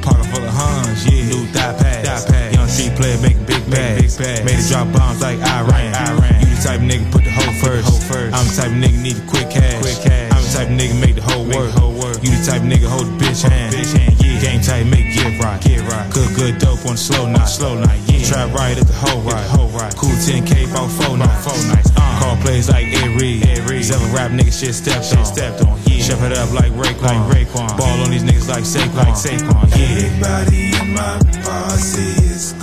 Pocket full of Huns, yeah. New thigh pads. Thigh pads. Young street player making big bags. Big bags. Made it drop bombs like Iran. Iran. You the type of nigga put the hoe first. Hoe first. I'm the type of nigga need the quick cash. Quick cash. I'm the type of nigga make the whole work. Whole work. You the type of nigga hold Dope on slow night. Slow night, yeah. Trap right at the whole right. Whole right. Cool 10K about four nights. Four nights. Uh. Call plays like. Ed Reed. Seven rap nigga shit stepped on. Stepped on, yeah. Chef it up like Raekwon. Like Raekwon. Ball on these niggas like Saquon. Like Saquon, yeah. Everybody in my posse is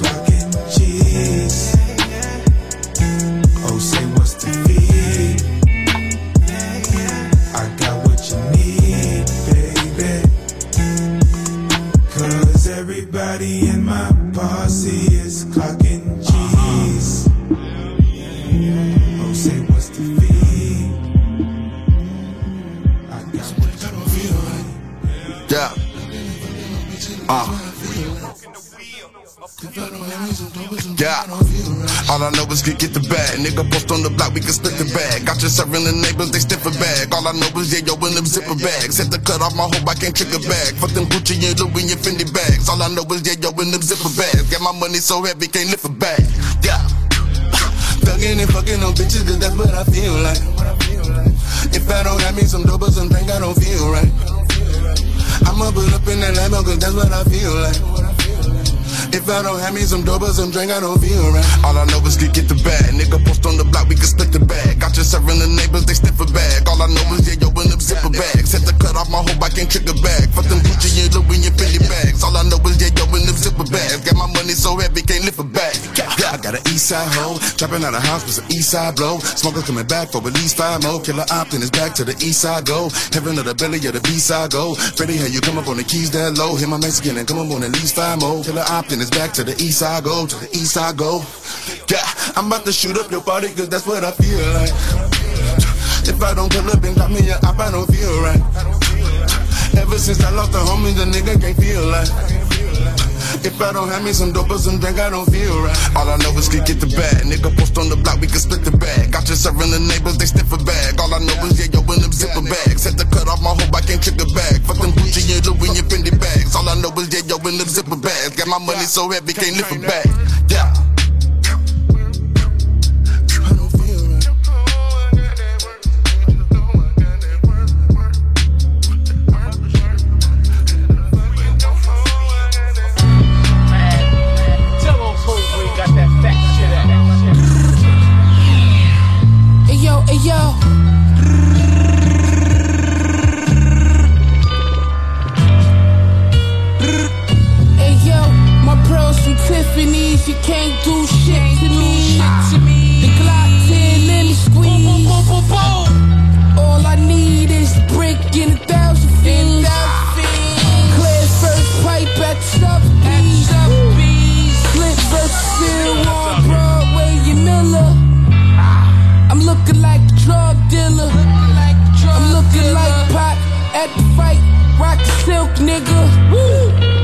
All I know is get get the bag. Nigga post on the block, we can split the bag. Got you serving the neighbors, they stiff a bag. All I know is yeah, yo, in them zipper bags. Set the cut off my hope, I can't trick a bag. Fuck them Gucci and Louis and Fendi bags. All I know is yeah, yo, in them zipper bags. Got my money so heavy, can't lift a bag. Yeah. Thugging and fucking on bitches, cause that's what I feel like. If I don't have me some dope or some drink, I don't feel right. I'ma pull up in that Lambo, cause that's what I feel like. If I don't have me some dope some drink, I don't feel right. All I know is get get the bag. Nigga post on the block, we can split the bag. Got you serving the neighbors, they sniff a bag. All I know is yeah, yo, in them zipper bags. Set the cut off my hope, I can't trick a bag. Fuck them Gucci and Louis and Fendi bags. All I know is yeah, yo, in them zipper bags. Got my money so heavy, can't lift a bag. I got an east side hoe, trapping out of house with some east side blow. Smoker coming back for at least five more. Killer Optin is back to the east side go. Heaven of the belly of the B side go. Freddie, how you come up on the keys that low? Hit my Mexican and come up on at least five more. Killer Optin is back to the east side go, to the east side go. Yeah, I'm about to shoot up your party cause that's what I feel like. If I don't pull up and got me op, I don't feel right. Ever since I lost the homie, the nigga can't feel like. If I don't have me some dope or some drink, I don't feel right. All I know is get get the bag. Nigga post on the block, we can split the bag. Got you serving the neighbors, they sniff a bag. All I know is yeah, yo, in them zipper bags. Set the cut off my hope, I can't trick a bag. Fuck them Gucci and Louis and Fendi bags. All I know is yeah, yo, in them zipper bags. Got my money so heavy, can't lift a bag. Yeah. if you can't do shit to me. Shit to me. The Glock 10 let me squeeze. Boom, boom, boom, All I need is brick and a thousand feet. Clear first pipe at Sotheby's. Split versus seal on Broadway and Miller. I'm looking like a drug dealer. I'm looking like pot at the fight. Rock silk, nigga.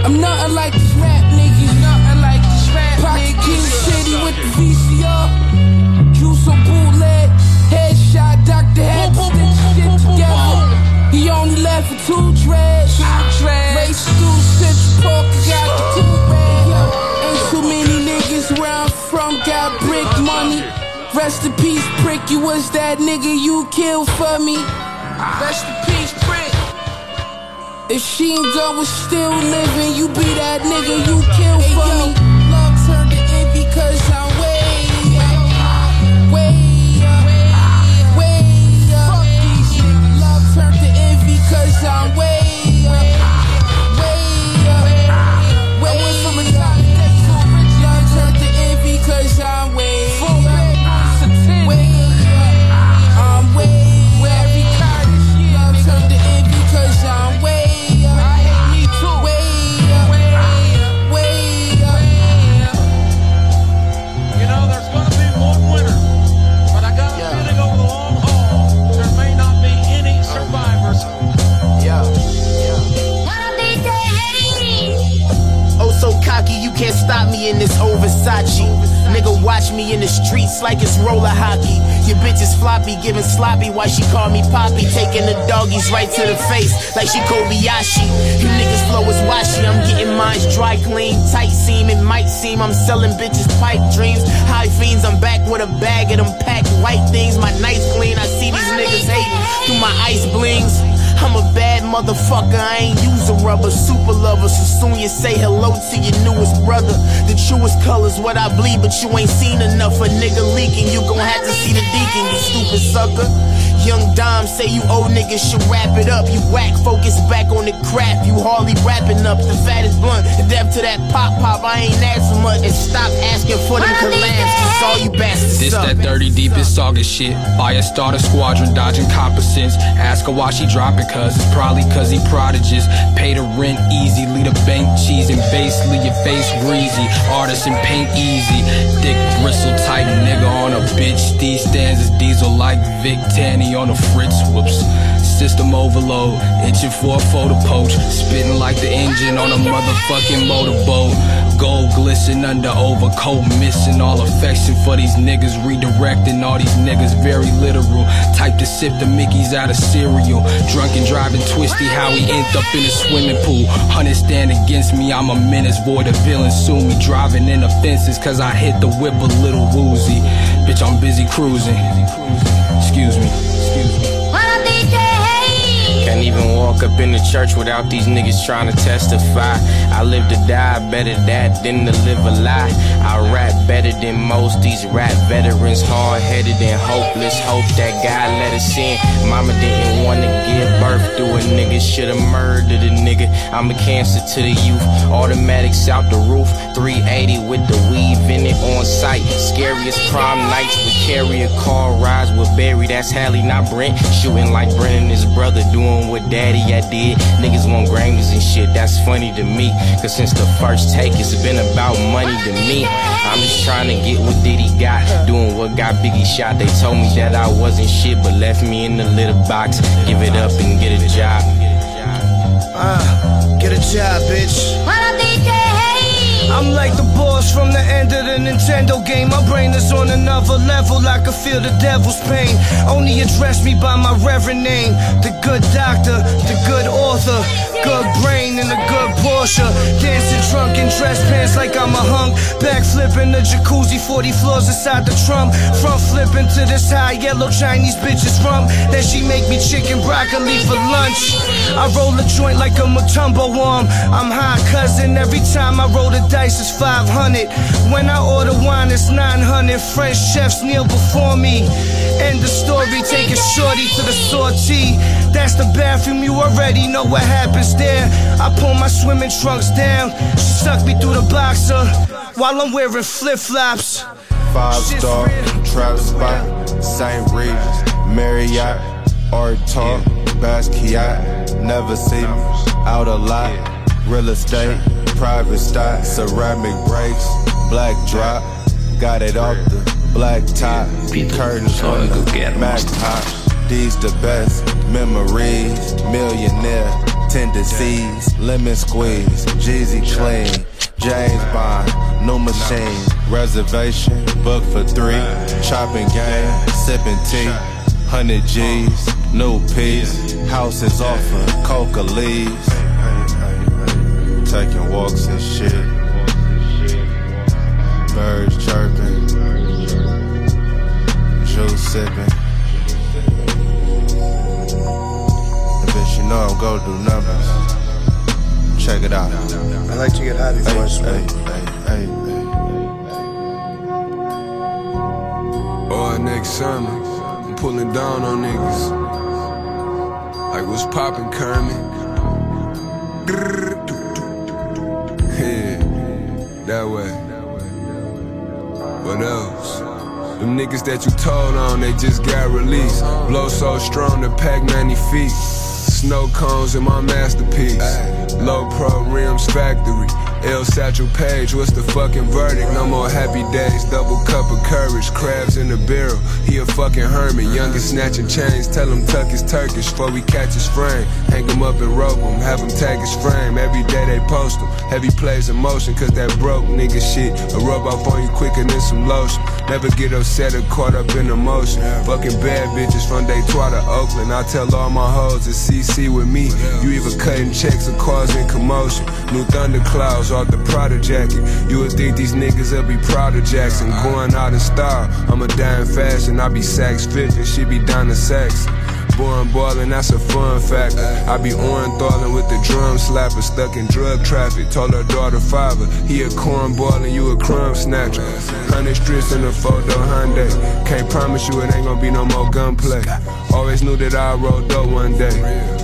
I'm nothing like this rap. Pocket King City with the VCR. Juice on bootleg. Headshot, Dr. To stitch shit together. He only left with two dreads. Race through Central Park, got the two red. Ain't too many niggas where I'm from got brick money. Rest in peace, prick. You was that nigga you killed for me. Rest in peace, prick. If she ain't done was still living, you be that nigga you killed for me. Stop me in this old Versace. Nigga, watch me in the streets like it's roller hockey. Your bitch is floppy, giving sloppy Why she call me Poppy. Taking the doggies right to the face like she Kobayashi. You niggas flow is washy, I'm getting mines dry clean. Tight seam, it might seem I'm selling bitches pipe dreams. High fiends, I'm back with a bag of them packed white things. My nights clean, I see these niggas hating through my ice blings. I'm a bad motherfucker, I ain't use a rubber, super lover. So soon you say hello to your newest brother. The truest colors, what I bleed, but you ain't seen enough. A nigga leaking, you gon' have to see the deacon, you stupid sucker. Young Dom say you old niggas should wrap it up. You whack, focus back on the crap. You hardly wrapping up. The fattest blunt, the depth to that pop pop. I ain't asking much. And stop asking for them collabs. Cause all you bastards This suck. that dirty deepest August shit. Fire starter squadron dodging copper sense. Ask her why she dropping cuz it's probably cuz he prodigious. Pay the rent easy, lead a bank cheese and base, leave your face greasy. Artist and paint easy. Thick bristle tight nigga on a bitch. These stands is diesel like Vic Tanny on a Fritz. Whoops. System overload, itching for a photo poach. Spitting like the engine on a motherfucking motorboat. Gold glisten under overcoat, missing all affection for these niggas. Redirecting all these niggas, very literal. Type to sip the Mickeys out of cereal. Drunken driving twisty, how he ended up in a swimming pool. Hunters stand against me, I'm a menace. Void of villains sue me. Driving in offenses, cause I hit the whip a little woozy. Bitch, I'm busy cruising. Excuse me. Excuse me. Can't even walk up in the church without these niggas trying to testify. I live to die, better that than to live a lie. I rap better than most these rap veterans, hard headed and hopeless. Hope that God let us in. Mama didn't wanna give birth to a nigga, shoulda murdered a nigga. I'm a cancer to the youth, automatics out the roof. 380 with the weave in it on site. Scariest prom nights, carry a car rides with Barry. That's Hallie, not Brent. Shooting like Brennan, his brother, doing what daddy I did. Niggas want Grammys and shit, that's funny to me. Cause since the first take, it's been about money to me. I'm just trying to get what Diddy got. Doing what got Biggie shot. They told me that I wasn't shit, but left me in the litter box. Give it up and get a job. Uh, get a job, bitch. I'm like the boss from the end of the Nintendo game. My brain is on another level. I can feel the devil's pain. Only address me by my reverend name. The good doctor, the good author, good brain and a good Porsche. Dancing drunk in dress pants like I'm a hunk. Back in the jacuzzi, 40 floors inside the trunk. Front flipping to this high yellow Chinese bitch's rump. Then she make me chicken broccoli for lunch. I roll a joint like a Matumbo arm. I'm high cousin. Every time I roll the dice, it's 500. When I order wine, it's 900. French chefs kneel before me. End the story, take a shorty to the sortie. That's the bathroom, you already know what happens there. I pull my swimming trunks down. She sucked me through the boxer while I'm wearing flip flops. Five star, Travis spot, St. Regis, Marriott, Art Talk, Basquiat, never see me out a lot. Real estate, private stock, ceramic brakes, black drop, got it off the black top, curtains on the Mac top. These the best memories, millionaire, tendencies, lemon squeeze, Jeezy clean, James Bond, new machine, reservation, book for three, chopping game, sipping tea, 100 G's, new piece, houses off of coca leaves, taking walks and shit, birds chirping, juice sipping. Bitch, you know I'm gonna do numbers. Check it out. I like to get high before I swim. Hey, hey, Or next summer, I'm pulling down on niggas. Like what's poppin', Kermit? Yeah, that way. What else? Them niggas that you told on, they just got released. Blow so strong, the pack 90 feet. Snow cones in my masterpiece. Low pro rims factory. El Satchel Page, what's the fucking verdict? No more happy days, double cup of courage, crabs in the barrel. He a fucking hermit, youngest snatching chains. Tell him tuck his Turkish before we catch his frame. Hang him up and rope him, have him tag his frame. Every day they post him. Heavy plays in motion, cause that broke nigga shit. A rub off on you quicker than some lotion. Never get upset or caught up in emotion. Fucking bad bitches from Detroit to Oakland. I tell all my hoes to CC with me. You either cutting checks or causing commotion. New thunderclouds off the Prada jacket. You would think these niggas will be proud of Jackson. Going out in style. I'm a dying fashion. I be Fifth and she be down to sex. Born ballin', that's a fun fact. I be Orenthalin with the drum slapper, stuck in drug traffic. Told her daughter father, he a cornball and you a crumb snatcher. Hundred strips in a photo Hyundai. Can't promise you it ain't gonna be no more gunplay. Always knew that I roll dope one day.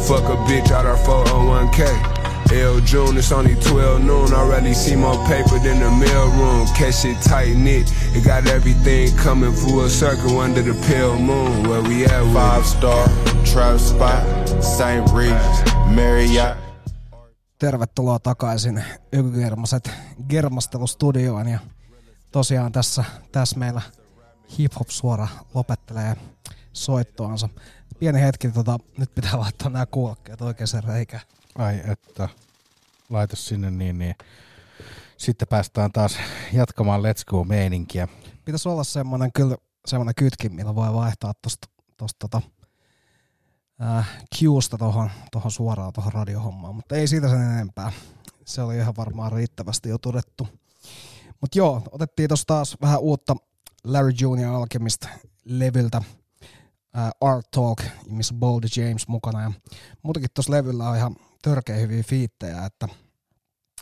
Fuck a bitch out our 401k. L June, it's only 12 noon. Already see more paper than the mail room. Catch it tight knit. It got everything coming full circle under the pale moon. Where we at? Five star, trap spot, St. Regis, Marriott. Tervetuloa takaisin Ykygermaset Germastelustudioon ja tosiaan tässä, tässä meillä Hip Hop Suora lopettelee soittoansa. Pieni hetki, tota, nyt pitää laittaa nämä kuulokkeet oikeaan reikään. Ai että, laita sinne niin, niin sitten päästään taas jatkamaan Let's Go-meininkiä. Pitäisi olla semmoinen kyllä semmoinen kytkin, millä voi vaihtaa tosta, tosta tota, äh, Qsta tohon, tohon suoraan tohon radiohommaan, mutta ei siitä sen enempää. Se oli ihan varmaan riittävästi jo todettu. Mutta joo, otettiin tosta taas vähän uutta Larry Jr. Alchemist levyltä Art Talk, missä Boldy James mukana. Ja muutenkin tuossa levyllä on ihan törkeä hyviä fiittejä, että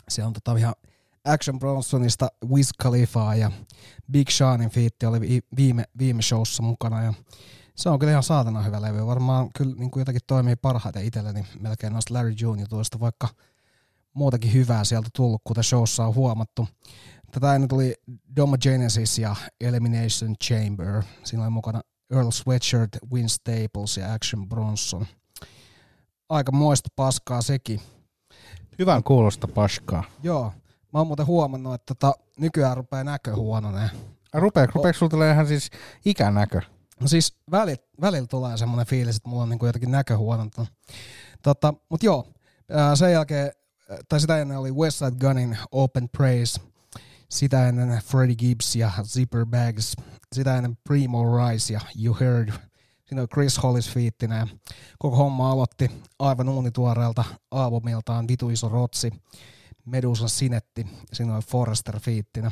se on tota ihan Action Bronsonista Wiz Khalifaa ja Big Seanin fiitti oli vi- viime, viime showssa mukana ja se on kyllä ihan saatana hyvä levy. Varmaan kyllä niin kuin jotakin toimii parhaiten itselleni melkein noista Larry June jutuista, vaikka muutakin hyvää sieltä tullut, kuten showssa on huomattu. Tätä ennen tuli Doma Genesis ja Elimination Chamber. Siinä oli mukana Earl Sweatshirt, Win Staples ja Action Bronson. Aika moista paskaa sekin. Hyvän kuulosta paskaa. Joo. Mä oon muuten huomannut, että tota, nykyään rupeaa näkö huononeen. Rupeeko, rupeeko sulla tulee ihan siis ikänäkö? No siis välillä, välillä tulee semmoinen fiilis, että mulla on niinku jotenkin näkö huonontunut. Tota, mut joo, sen jälkeen, tai sitä ennen oli West Side Gunin Open Praise, sitä ennen Freddie Gibbs ja Zipper Bags, sitä ennen Primo Rice ja You Heard. Siinä oli Chris Hollis fiittinä ja koko homma aloitti aivan uunituoreelta albumiltaan Vitu iso rotsi, Medusan sinetti, siinä oli Forrester fiittinä.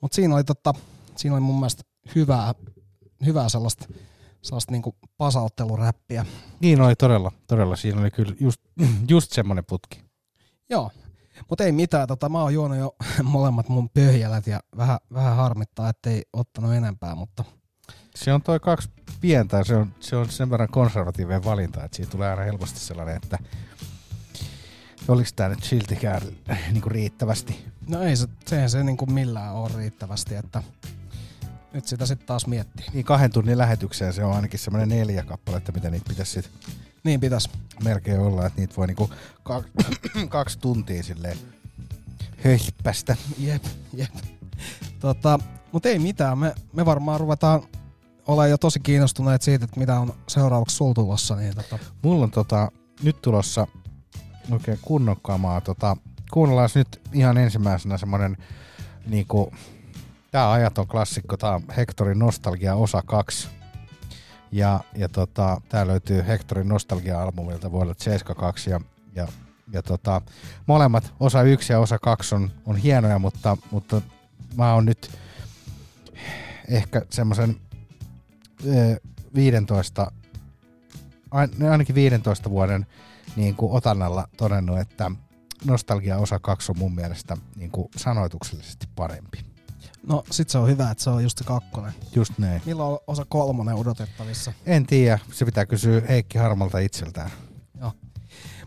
Mutta siinä oli, totta, siinä oli mun mielestä hyvää, hyvää sellaista, sellaista niinku pasautteluräppiä. Niin oli todella, todella. Siinä oli kyllä just, just semmoinen putki. Joo, mutta ei mitään. Tota, mä oon juonut jo molemmat mun pöhjälät ja vähän, vähän harmittaa, ettei ottanut enempää, mutta Se on toi kaksi pientä, se on, se on sen verran konservatiivinen valinta, että siitä tulee aina helposti sellainen, että oliko tämä nyt siltikään niin kuin riittävästi. no ei se, se, se niinku millään ole riittävästi, että nyt sitä sitten taas miettii. Niin kahden tunnin lähetykseen se on ainakin semmoinen neljä kappaletta, mitä niitä pitäisi sit Niin pitäisi. melkein olla, että niitä voi niinku kaksi, kaksi tuntia silleen höhpästä. Jep, jep. Tota, mutta ei mitään, me, me varmaan ruvetaan olla jo tosi kiinnostuneet siitä, että mitä on seuraavaksi sul tulossa. Niin tota, Mulla on tota, nyt tulossa oikein kunnon kamaa. Tota, kuunnellaan nyt ihan ensimmäisenä semmonen niinku, tää ajaton klassikko, tää on Hectorin Nostalgia osa 2. Ja, ja tota, tää löytyy Hectorin Nostalgia-albumilta vuodelta 72 ja, ja, ja tota, molemmat, osa 1 ja osa 2 on, on hienoja, mutta, mutta mä oon nyt ehkä semmoisen 15, ain- ainakin 15 vuoden niin kuin otannalla todennut, että Nostalgia osa 2 on mun mielestä niin kuin sanoituksellisesti parempi. No sit se on hyvä, että se on just se kakkonen. Just näin. Milloin on osa kolmonen odotettavissa? En tiedä, se pitää kysyä Heikki Harmalta itseltään. Joo.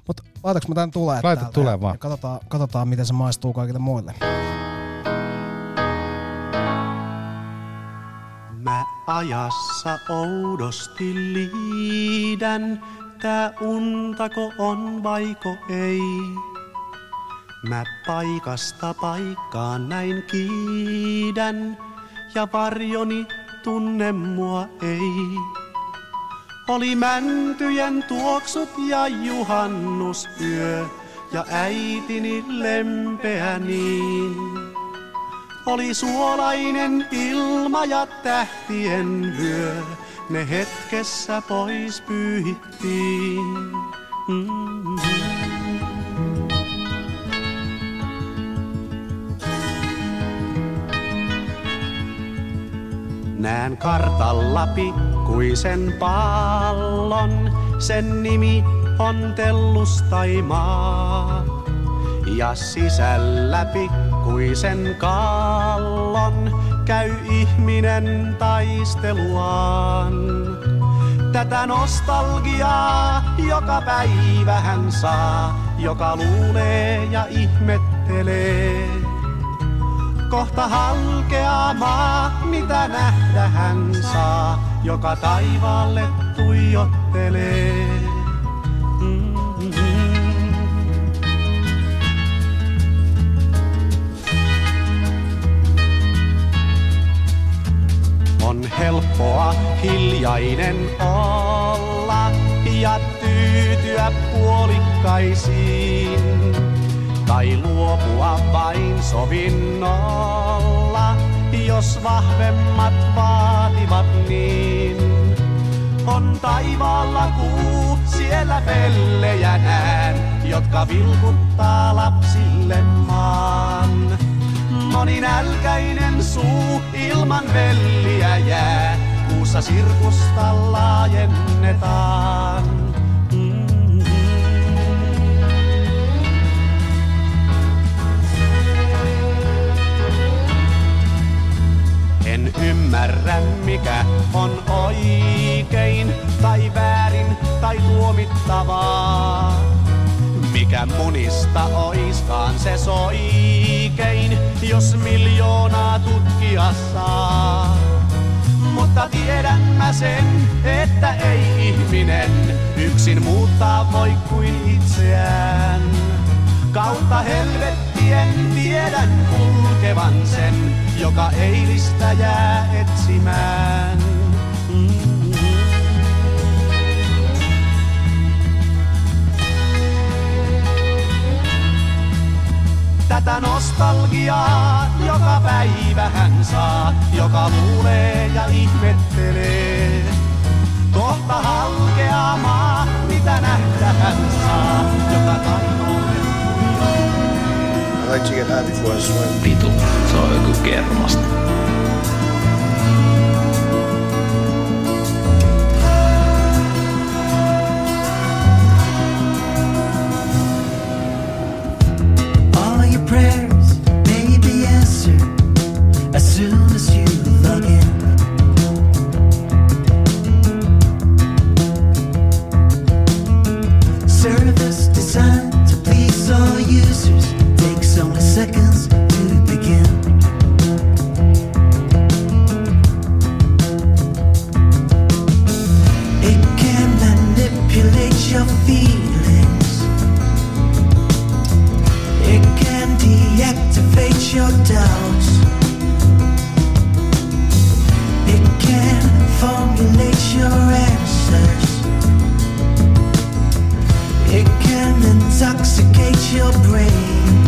Mut laitaks mä tän tulee Laita tulee vaan. ja Katsotaan, katsotaan, miten se maistuu kaikille muille. Mä ajassa oudosti liidän, tää untako on vaiko ei. Mä paikasta paikkaan näin kiidän, ja varjoni tunne mua ei. Oli mäntyjen tuoksut ja juhannusyö, ja äitini lempeä niin. Oli suolainen ilma ja tähtien vyö, ne hetkessä pois pyyhittiin. Mm. Näen kartalla pikkuisen pallon, sen nimi on Tellustaimaa. Ja sisällä pikkuisen kallon käy ihminen taisteluaan. Tätä nostalgiaa joka päivä hän saa, joka luulee ja ihmettelee. Kohta halkeaa maa, mitä nähdä hän saa, joka taivaalle tuijottelee. Mm-hmm. Helppoa hiljainen olla ja tyytyä puolikkaisiin. Tai luopua vain sovinnolla, jos vahvemmat vaativat niin. On taivaalla kuu, siellä pellejä näen, jotka vilkuttaa lapsille maan. Moni nälkäinen suu ilman velliä jää, kuussa sirkusta laajennetaan. Mm-hmm. En ymmärrä mikä on oikein tai väärin tai tuomittavaa. Mikä munista oiskaan se soikein, jos miljoonaa tutkia saa. Mutta tiedän mä sen, että ei ihminen yksin muuttaa voi kuin itseään. Kautta helvettien tiedän kulkevan sen, joka eilistä jää etsimään. Tätä nostalgiaa joka päivä hän saa, joka luulee ja ihmettelee. Kohta halkeaa maa, mitä nähdä hän saa, joka taivaalle I like to get high before I swim. Vitu, se on joku kermasta. Your doubts. It can formulate your answers. It can intoxicate your brain.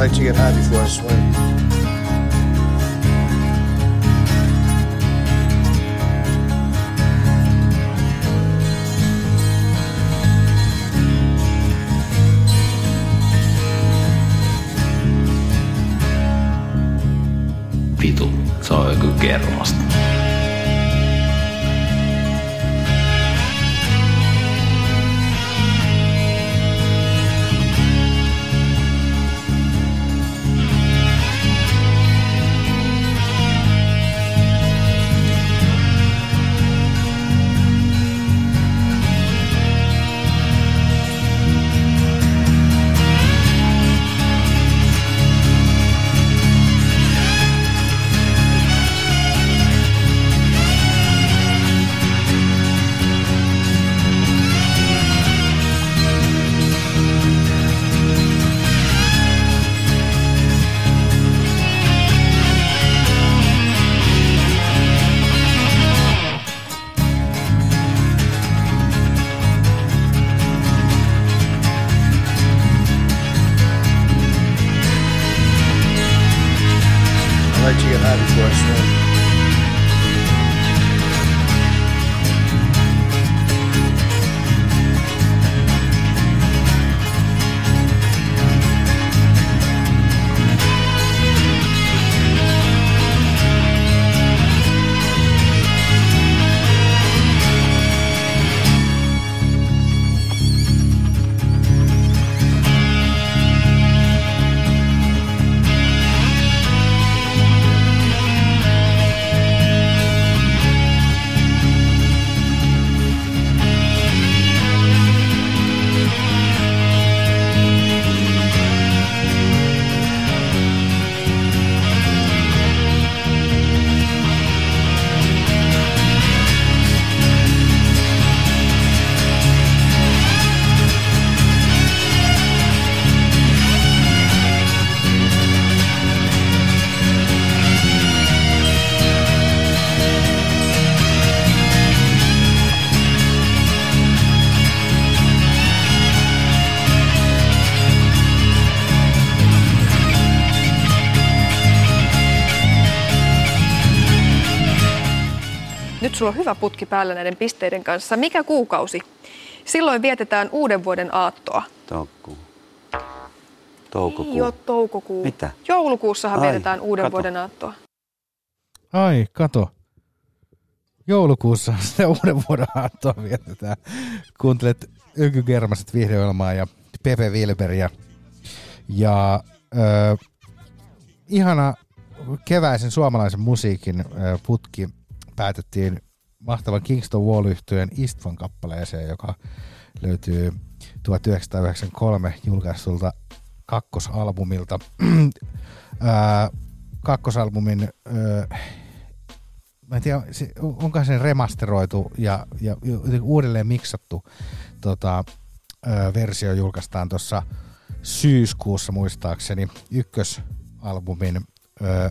Like to get high before I swim. Vitu, se on joku kermasta. Nyt sulla on hyvä putki päällä näiden pisteiden kanssa. Mikä kuukausi? Silloin vietetään uuden vuoden aattoa. Toukkuu. Toukokuu. Ei ole toukokuu. Mitä? Joulukuussahan Ai, vietetään uuden kato. vuoden aattoa. Ai, kato. Joulukuussa sitä uuden vuoden aattoa vietetään. Kuuntelet Yky Germaset ja Pepe Wilberia. Ja ö, ihana keväisen suomalaisen musiikin ö, putki päätettiin mahtavan Kingston Wall yhtyeen Istvan kappaleeseen, joka löytyy 1993 julkaistulta kakkosalbumilta. Ää, kakkosalbumin, öö, mä en tiedä, se- onko se remasteroitu ja, ja uudelleen miksattu tota, öö, versio julkaistaan tuossa syyskuussa muistaakseni ykkösalbumin öö,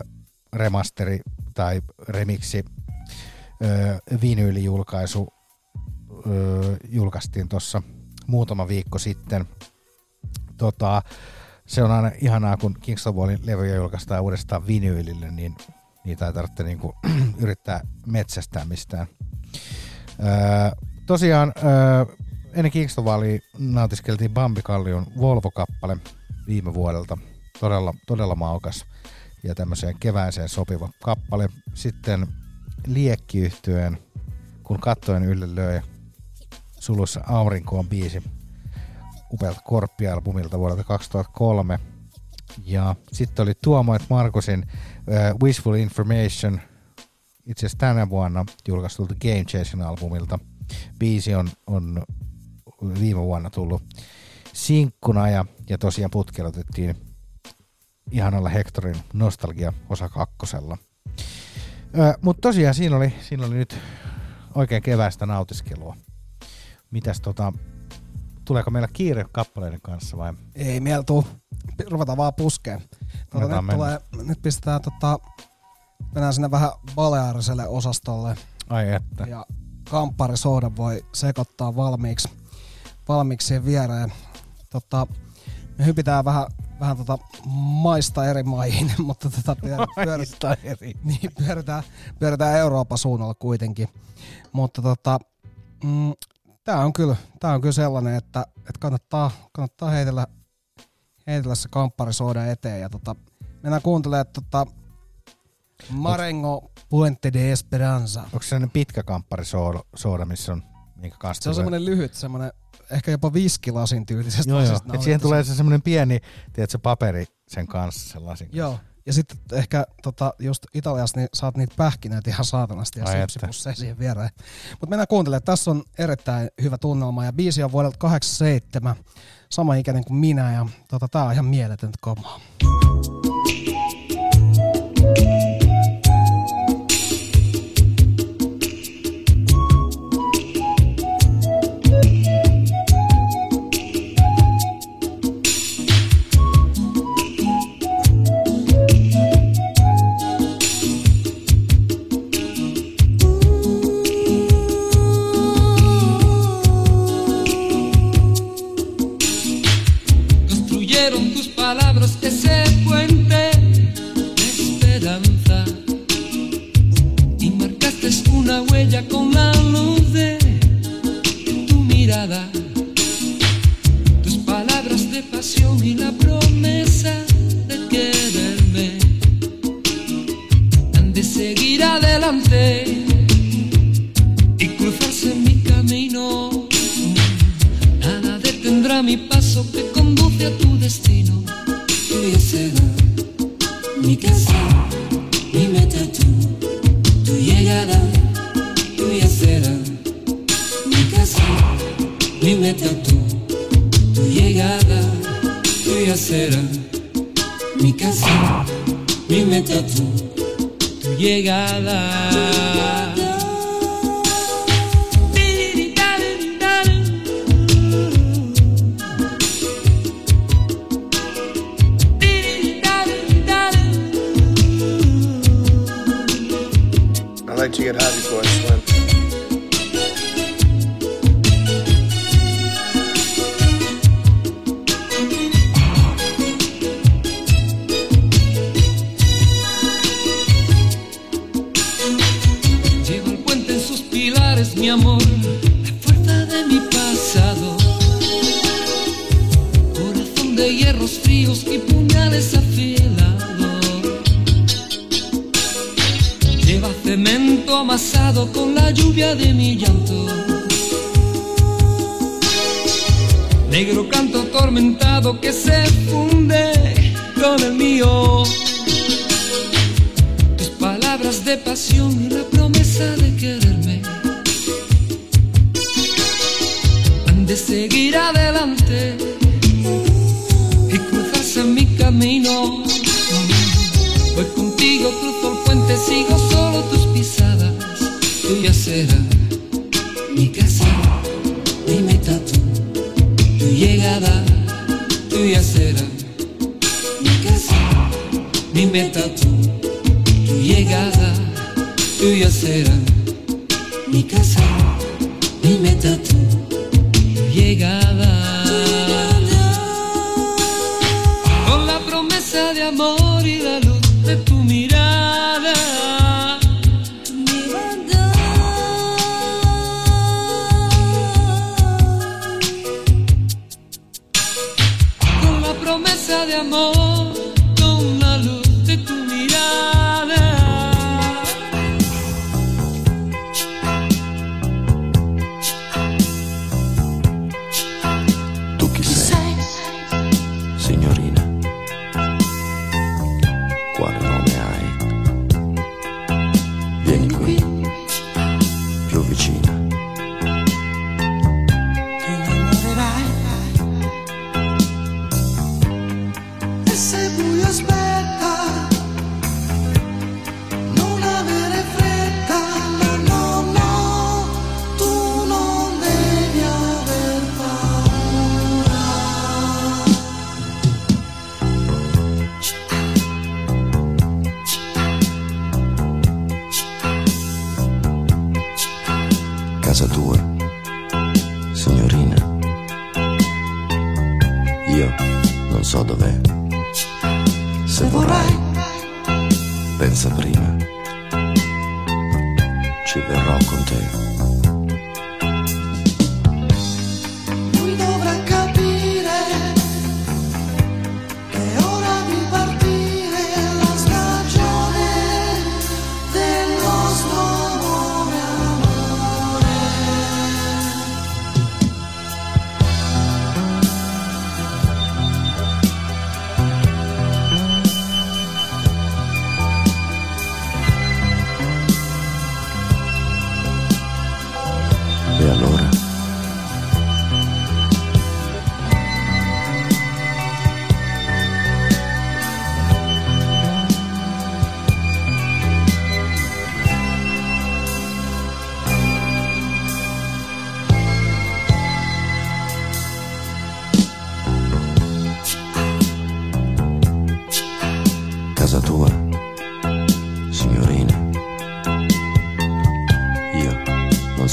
remasteri tai remiksi öö, vinyylijulkaisu öö, julkaistiin tuossa muutama viikko sitten. Tota, se on aina ihanaa, kun Kingston Wallin levyjä julkaistaan uudestaan vinyylille, niin niitä ei tarvitse niinku yrittää metsästää mistään. Öö, tosiaan öö, ennen Kingston Wallia nautiskeltiin Bambi Kallion Volvo-kappale viime vuodelta. Todella, todella maukas ja tämmöiseen kevääseen sopiva kappale. Sitten Liekkiyhtyeen, kun kattoen ylle löi sulussa Aurinko on biisi upealta Korppi-albumilta vuodelta 2003. Ja sitten oli Tuomo et Markusin uh, Wishful Information itse asiassa tänä vuonna julkaistulta Game Chasing albumilta. Biisi on, on viime vuonna tullut sinkkuna ja, ja tosiaan putkelotettiin ihanalla Hectorin nostalgia osa kakkosella. Mutta tosiaan siinä oli, siinä oli nyt oikein keväistä nautiskelua. Mitäs tota, tuleeko meillä kiire kappaleiden kanssa vai? Ei meillä tuu. Ruvetaan vaan puskeen. Annetaan nyt, tulee, nyt pistetään tota, mennään sinne vähän baleariselle osastolle. Ai että. Ja kamppari sooda voi sekoittaa valmiiksi, valmiiksi siihen viereen. Tota, me hypitään vähän vähän tota maista eri maihin, mutta tota pyör, Maista eri. niin, pyöritään, pyöritään Euroopan suunnalla kuitenkin. Mutta tota, mm, tää on kyllä, tää on kyllä sellainen, että, että kannattaa, kannattaa heitellä, heitellä se kampparisoda eteen. Ja tota, mennään kuuntelemaan tota Marengo Puente de Esperanza. Onko se sellainen pitkä kamppari sooda, missä on minkä kanssa Se on semmoinen lyhyt, semmoinen ehkä jopa viskilasin tyylisestä Joo, joo. Et siihen tulee se semmoinen pieni, tiedätkö, paperi sen kanssa, sen lasin kanssa. Joo. Ja sitten ehkä tota, just Italiassa niin saat niitä pähkinöitä ihan saatanasti ja sipsipusseja siihen viereen. Mutta mennään kuuntelemaan. Tässä on erittäin hyvä tunnelma ja biisi on vuodelta 87. Sama ikäinen kuin minä ja tota, tää on ihan mieletöntä komaa. Una huella con la luz de tu mirada tus palabras de pasión y la promesa de quererme han de seguir adelante y cruzarse en mi camino Nada detendrá mi paso que conduce a tu destino. Tuya será mi casa, mi meta tú, tu llegada. Será mi casa, mi meta tú, tu llegada. Tuya será mi casa, mi meta tú, tu llegada. I like to get high before I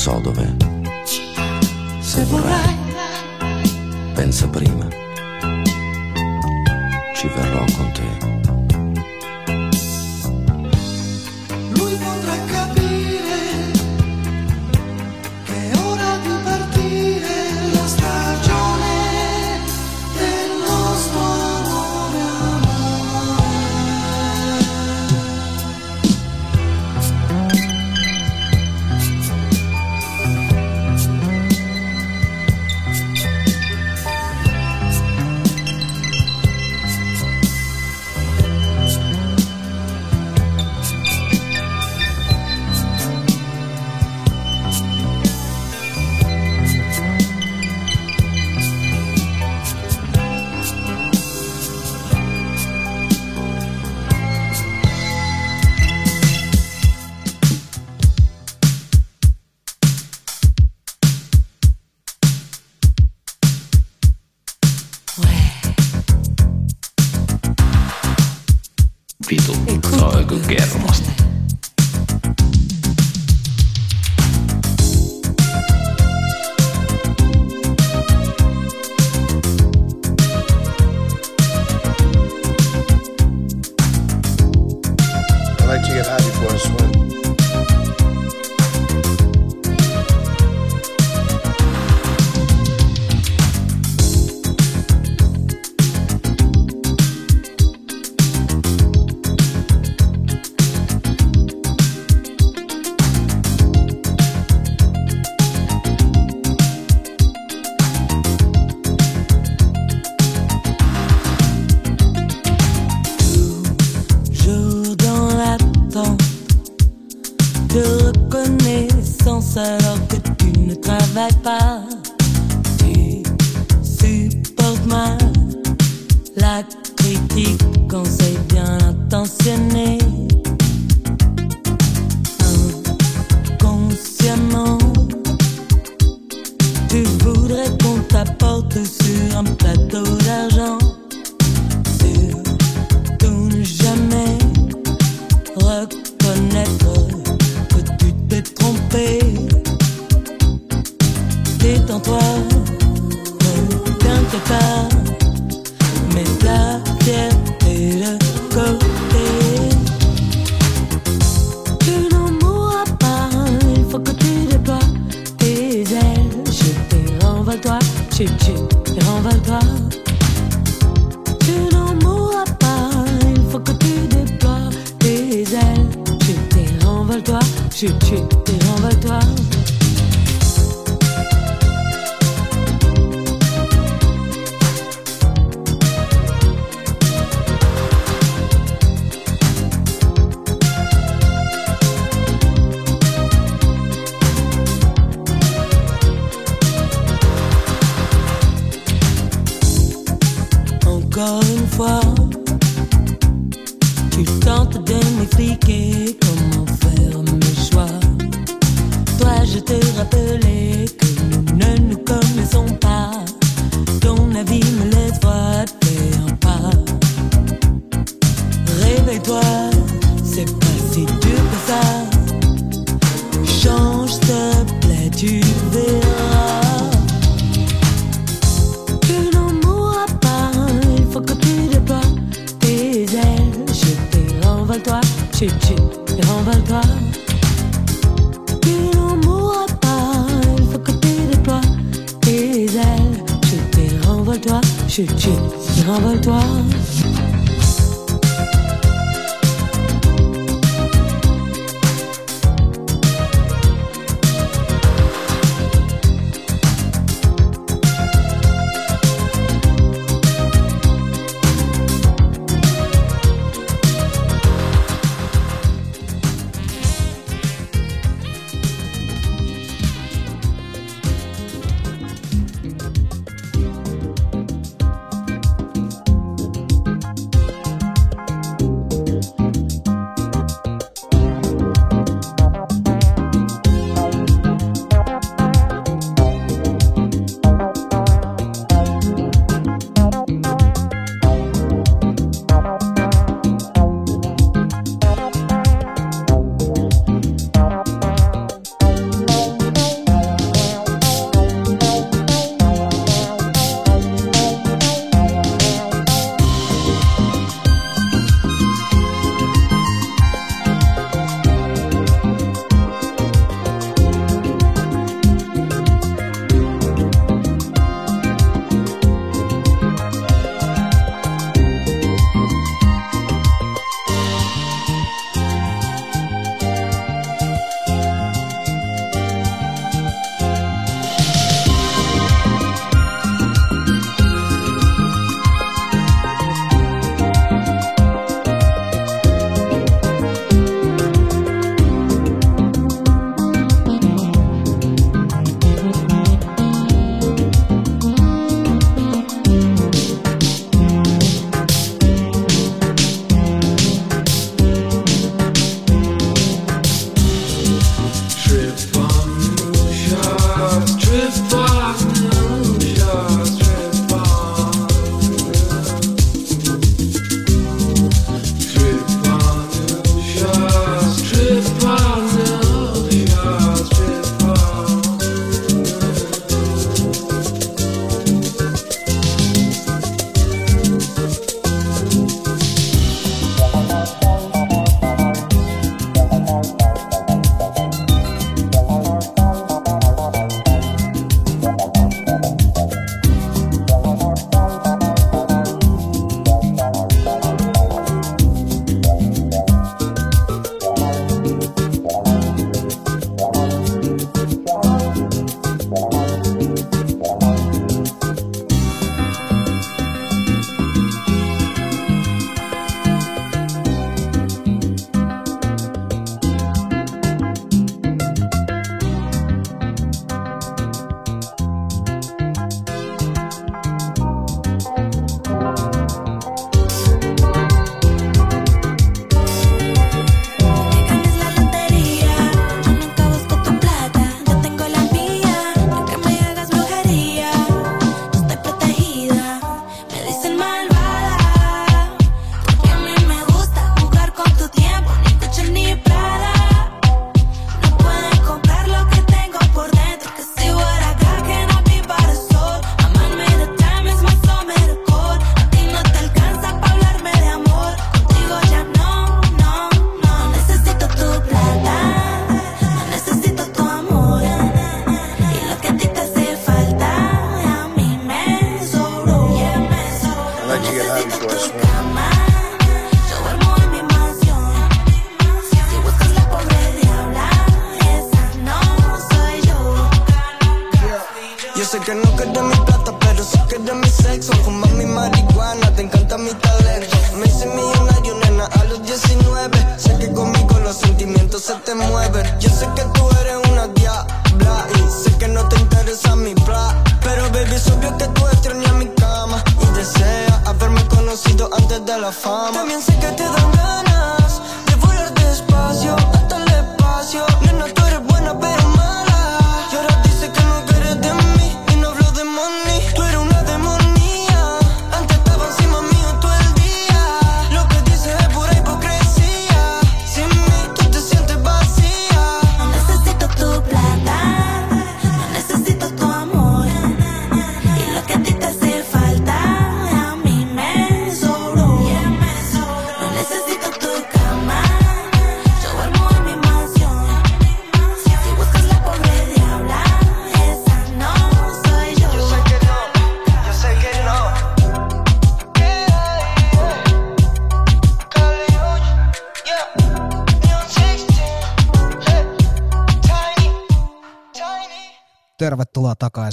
so dov'è. Se vorrai, Pensa prima.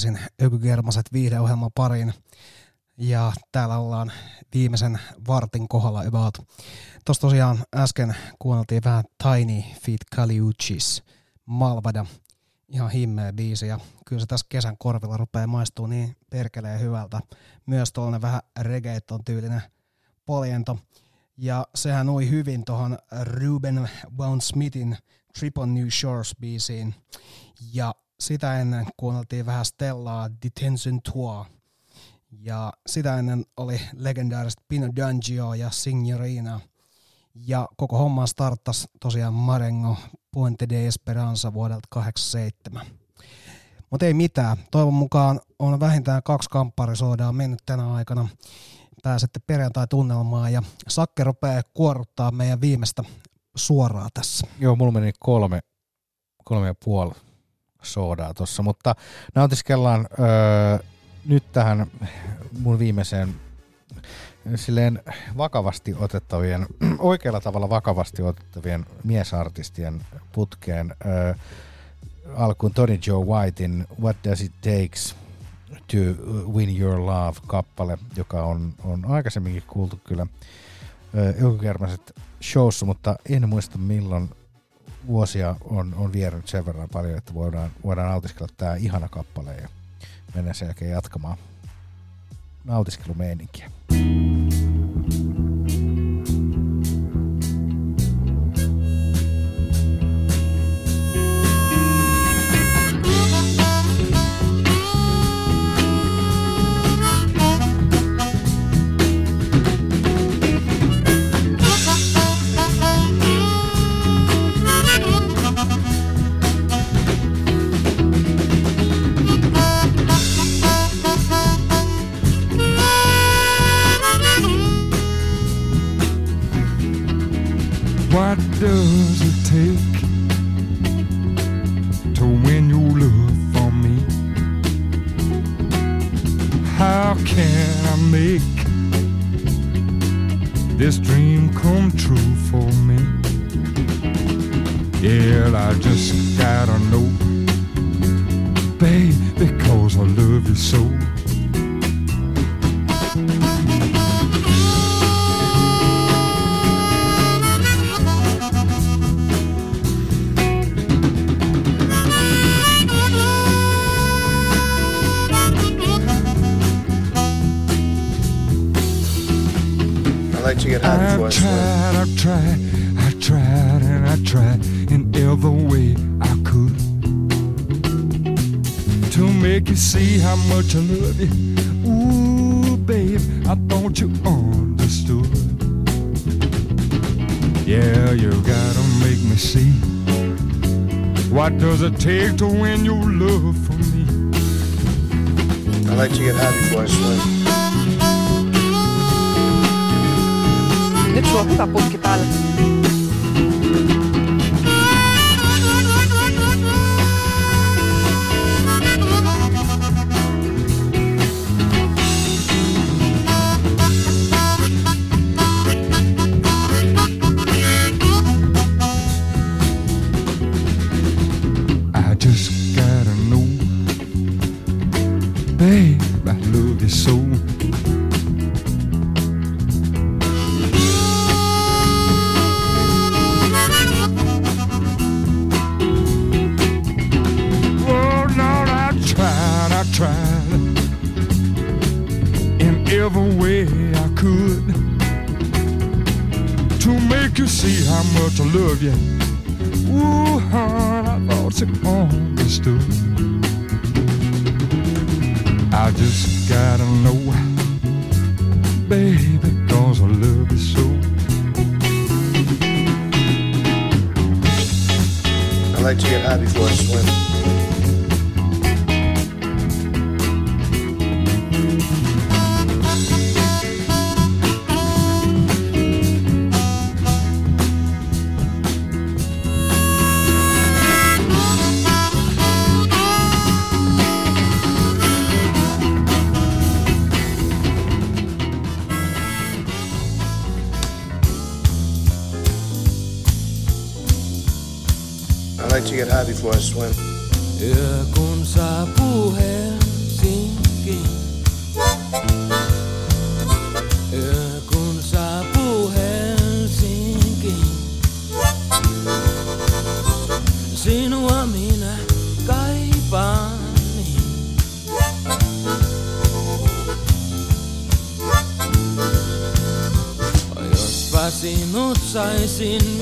Takaisin Ökykermaset viihdeohjelman pariin. Ja täällä ollaan viimeisen vartin kohdalla about. Tuossa tosiaan äsken kuunneltiin vähän Tiny Feet Caliuchis Malvada. Ihan himmeä biisi ja kyllä se tässä kesän korvilla rupeaa maistuu niin perkeleen hyvältä. Myös tuollainen vähän reggaeton tyylinen poljento. Ja sehän ui hyvin tuohon Ruben Wound Smithin Trip on New Shores biisiin. Ja sitä ennen kuunneltiin vähän Stellaa Detention Tour. Ja sitä ennen oli legendaariset Pino D'Angio ja Signorina. Ja koko homma starttasi tosiaan Marengo Puente de Esperanza vuodelta 87. Mutta ei mitään. Toivon mukaan on vähintään kaksi kampparisodaa mennyt tänä aikana. Pääsette perjantai-tunnelmaan ja Sakke rupeaa kuoruttaa meidän viimeistä suoraa tässä. Joo, mulla meni kolme, kolme ja puoli soodaa tuossa, mutta nautiskellaan öö, nyt tähän mun viimeiseen silleen vakavasti otettavien, oikealla tavalla vakavasti otettavien miesartistien putkeen. Öö, alkuun Tony Joe Whitein What Does It Takes to Win Your Love-kappale, joka on, on aikaisemminkin kuultu kyllä Eukermaset showssa, mutta en muista milloin vuosia on, on viernyt sen verran paljon, että voidaan, voidaan nautiskella tämä ihana kappale ja mennä sen jälkeen jatkamaan nautiskelumeininkiä. What where I swim. Yö kun saapuu Helsinkiin. Yö kun saapuu Helsinkiin. Sinua minä kaipaan. Jospa sinut saisin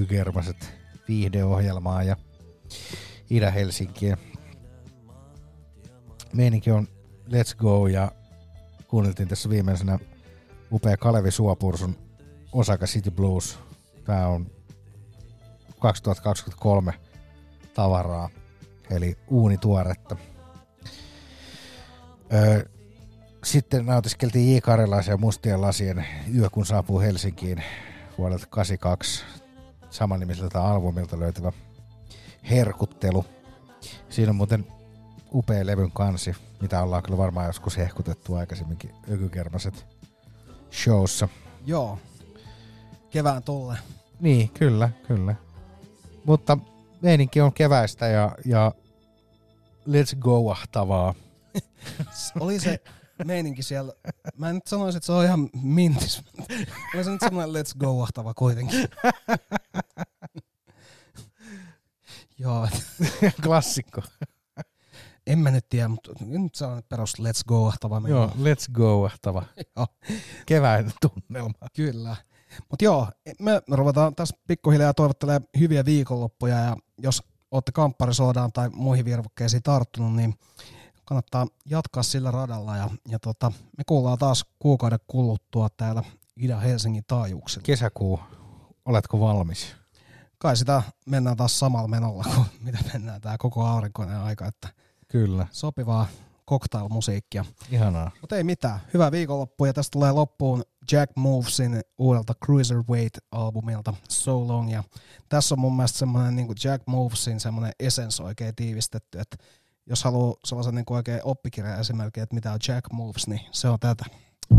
aikaa Ykykermaset viihdeohjelmaa ja Itä-Helsinkiä. Meininki on Let's Go ja kuunneltiin tässä viimeisenä upea Kalevi Suopursun Osaka City Blues. Tää on 2023 tavaraa, eli uunituoretta. Öö, sitten nautiskeltiin J. Karjalaisen ja Mustien lasien Yö kun saapuu Helsinkiin vuodelta 82 samannimiseltä albumilta löytyvä Herkuttelu. Siinä on muuten upea levyn kansi, mitä ollaan kyllä varmaan joskus hehkutettu aikaisemminkin Ökykermaset showssa. Joo. Kevään tulle. Niin, kyllä, kyllä. Mutta meininki on keväistä ja, ja let's go-ahtavaa. Oli se meininki siellä. Mä en nyt sanoisi, että se on ihan mintis. Oli se nyt semmoinen let's go ahtava kuitenkin. Joo. Klassikko. En mä nyt tiedä, mutta nyt se on perus let's go ahtava. Joo, let's go-ahtava. Kevään tunnelma. Kyllä. Mutta joo, me ruvetaan tässä pikkuhiljaa toivottelemaan hyviä viikonloppuja ja jos olette kampparisoodaan tai muihin virvokkeisiin tarttunut, niin kannattaa jatkaa sillä radalla ja, ja tota, me kuullaan taas kuukauden kuluttua täällä Ida-Helsingin taajuuksilla. Kesäkuu, oletko valmis? Kai sitä mennään taas samalla menolla kuin mitä mennään tää koko aurinkoinen aika, että Kyllä. sopivaa cocktail-musiikkia. Ihanaa. Mutta ei mitään. Hyvää viikonloppua ja tästä tulee loppuun Jack Movesin uudelta Cruiserweight-albumilta So Long. Ja tässä on mun mielestä semmoinen niin Jack Movesin semmoinen essence oikein tiivistetty, että jos haluaa sellaisen niin oikein oppikirjan esimerkki, että mitä on Jack Moves, niin se on tätä.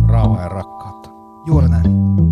Rauhaa ja rakkautta. Juuri näin.